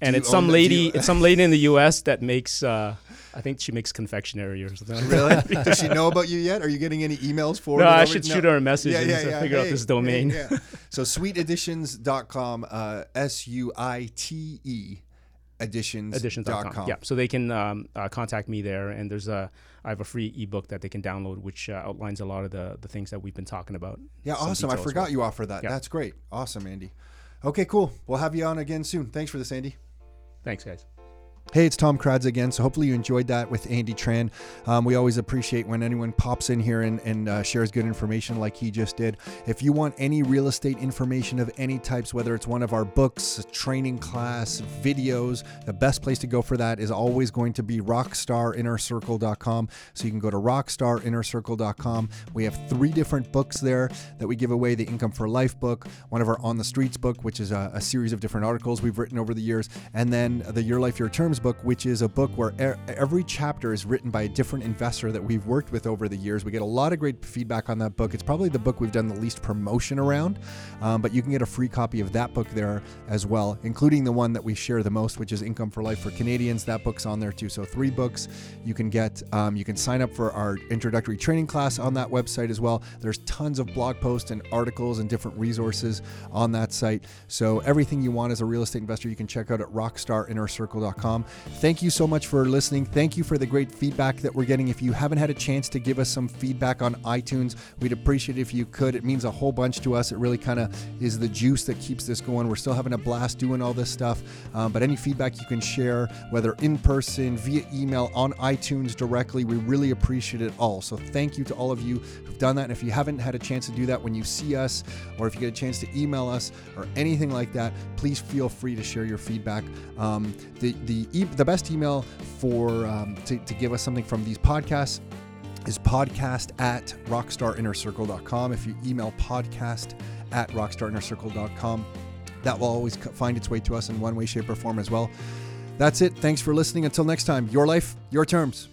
And it's some lady, you- it's some lady in the U.S. that makes, uh, I think she makes confectionery or something. Like. Really? Does she know about you yet? Are you getting any emails for No. I should shoot her a message Yeah, and yeah, so yeah. figure out this domain. hey, yeah. So suiteadditions.com, uh, S U I T E additions Additions.com. Yeah, so they can um, uh, contact me there, and there's a I have a free ebook that they can download, which uh, outlines a lot of the the things that we've been talking about. Yeah, awesome. I forgot for- you offer that. Yeah. That's great. Awesome, Andy. Okay, cool. We'll have you on again soon. Thanks for this, Andy. Thanks, guys. Hey, it's Tom Karadza again. So hopefully you enjoyed that with Andy Tran. Um, we always appreciate when anyone pops in here and, and uh, shares good information like he just did. If you want any real estate information of any types, whether it's one of our books, training class, videos, the best place to go for that is always going to be rockstarinnercircle.com. So you can go to rockstarinnercircle.com. We have three different books there that we give away the Income for Life book, one of our On the Streets book, which is a, a series of different articles we've written over the years, and then the Your Life, Your Terms book, which is a book where e- every chapter is written by a different investor that we've worked with over the years. We get a lot of great feedback on that book. It's probably the book we've done the least promotion around, um, but you can get a free copy of that book there as well, including the one that we share the most, which is Income for Life for Canadians. That book's on there too. So three books you can get. Um, you can sign up for our introductory training class on that website as well. There's tons of blog posts and articles and different resources on that site. So everything you want as a real estate investor, you can check out at rockstarinnercircle.com. Thank you so much for listening. Thank you for the great feedback that we're getting. If you haven't had a chance to give us some feedback on iTunes, we'd appreciate it if you could. It means a whole bunch to us. It really kind of is the juice that keeps this going. We're still having a blast doing all this stuff. Um, but any feedback you can share, whether in person, via email, on iTunes directly, we really appreciate it all. So thank you to all of you who've done that. And if you haven't had a chance to do that when you see us, or if you get a chance to email us or anything like that, please feel free to share your feedback. Um, the the e- the best email for um, to, to give us something from these podcasts is podcast at rockstarinnercircle.com. If you email podcast at rockstarinnercircle.com, that will always find its way to us in one way, shape, or form as well. That's it. Thanks for listening. Until next time, your life, your terms.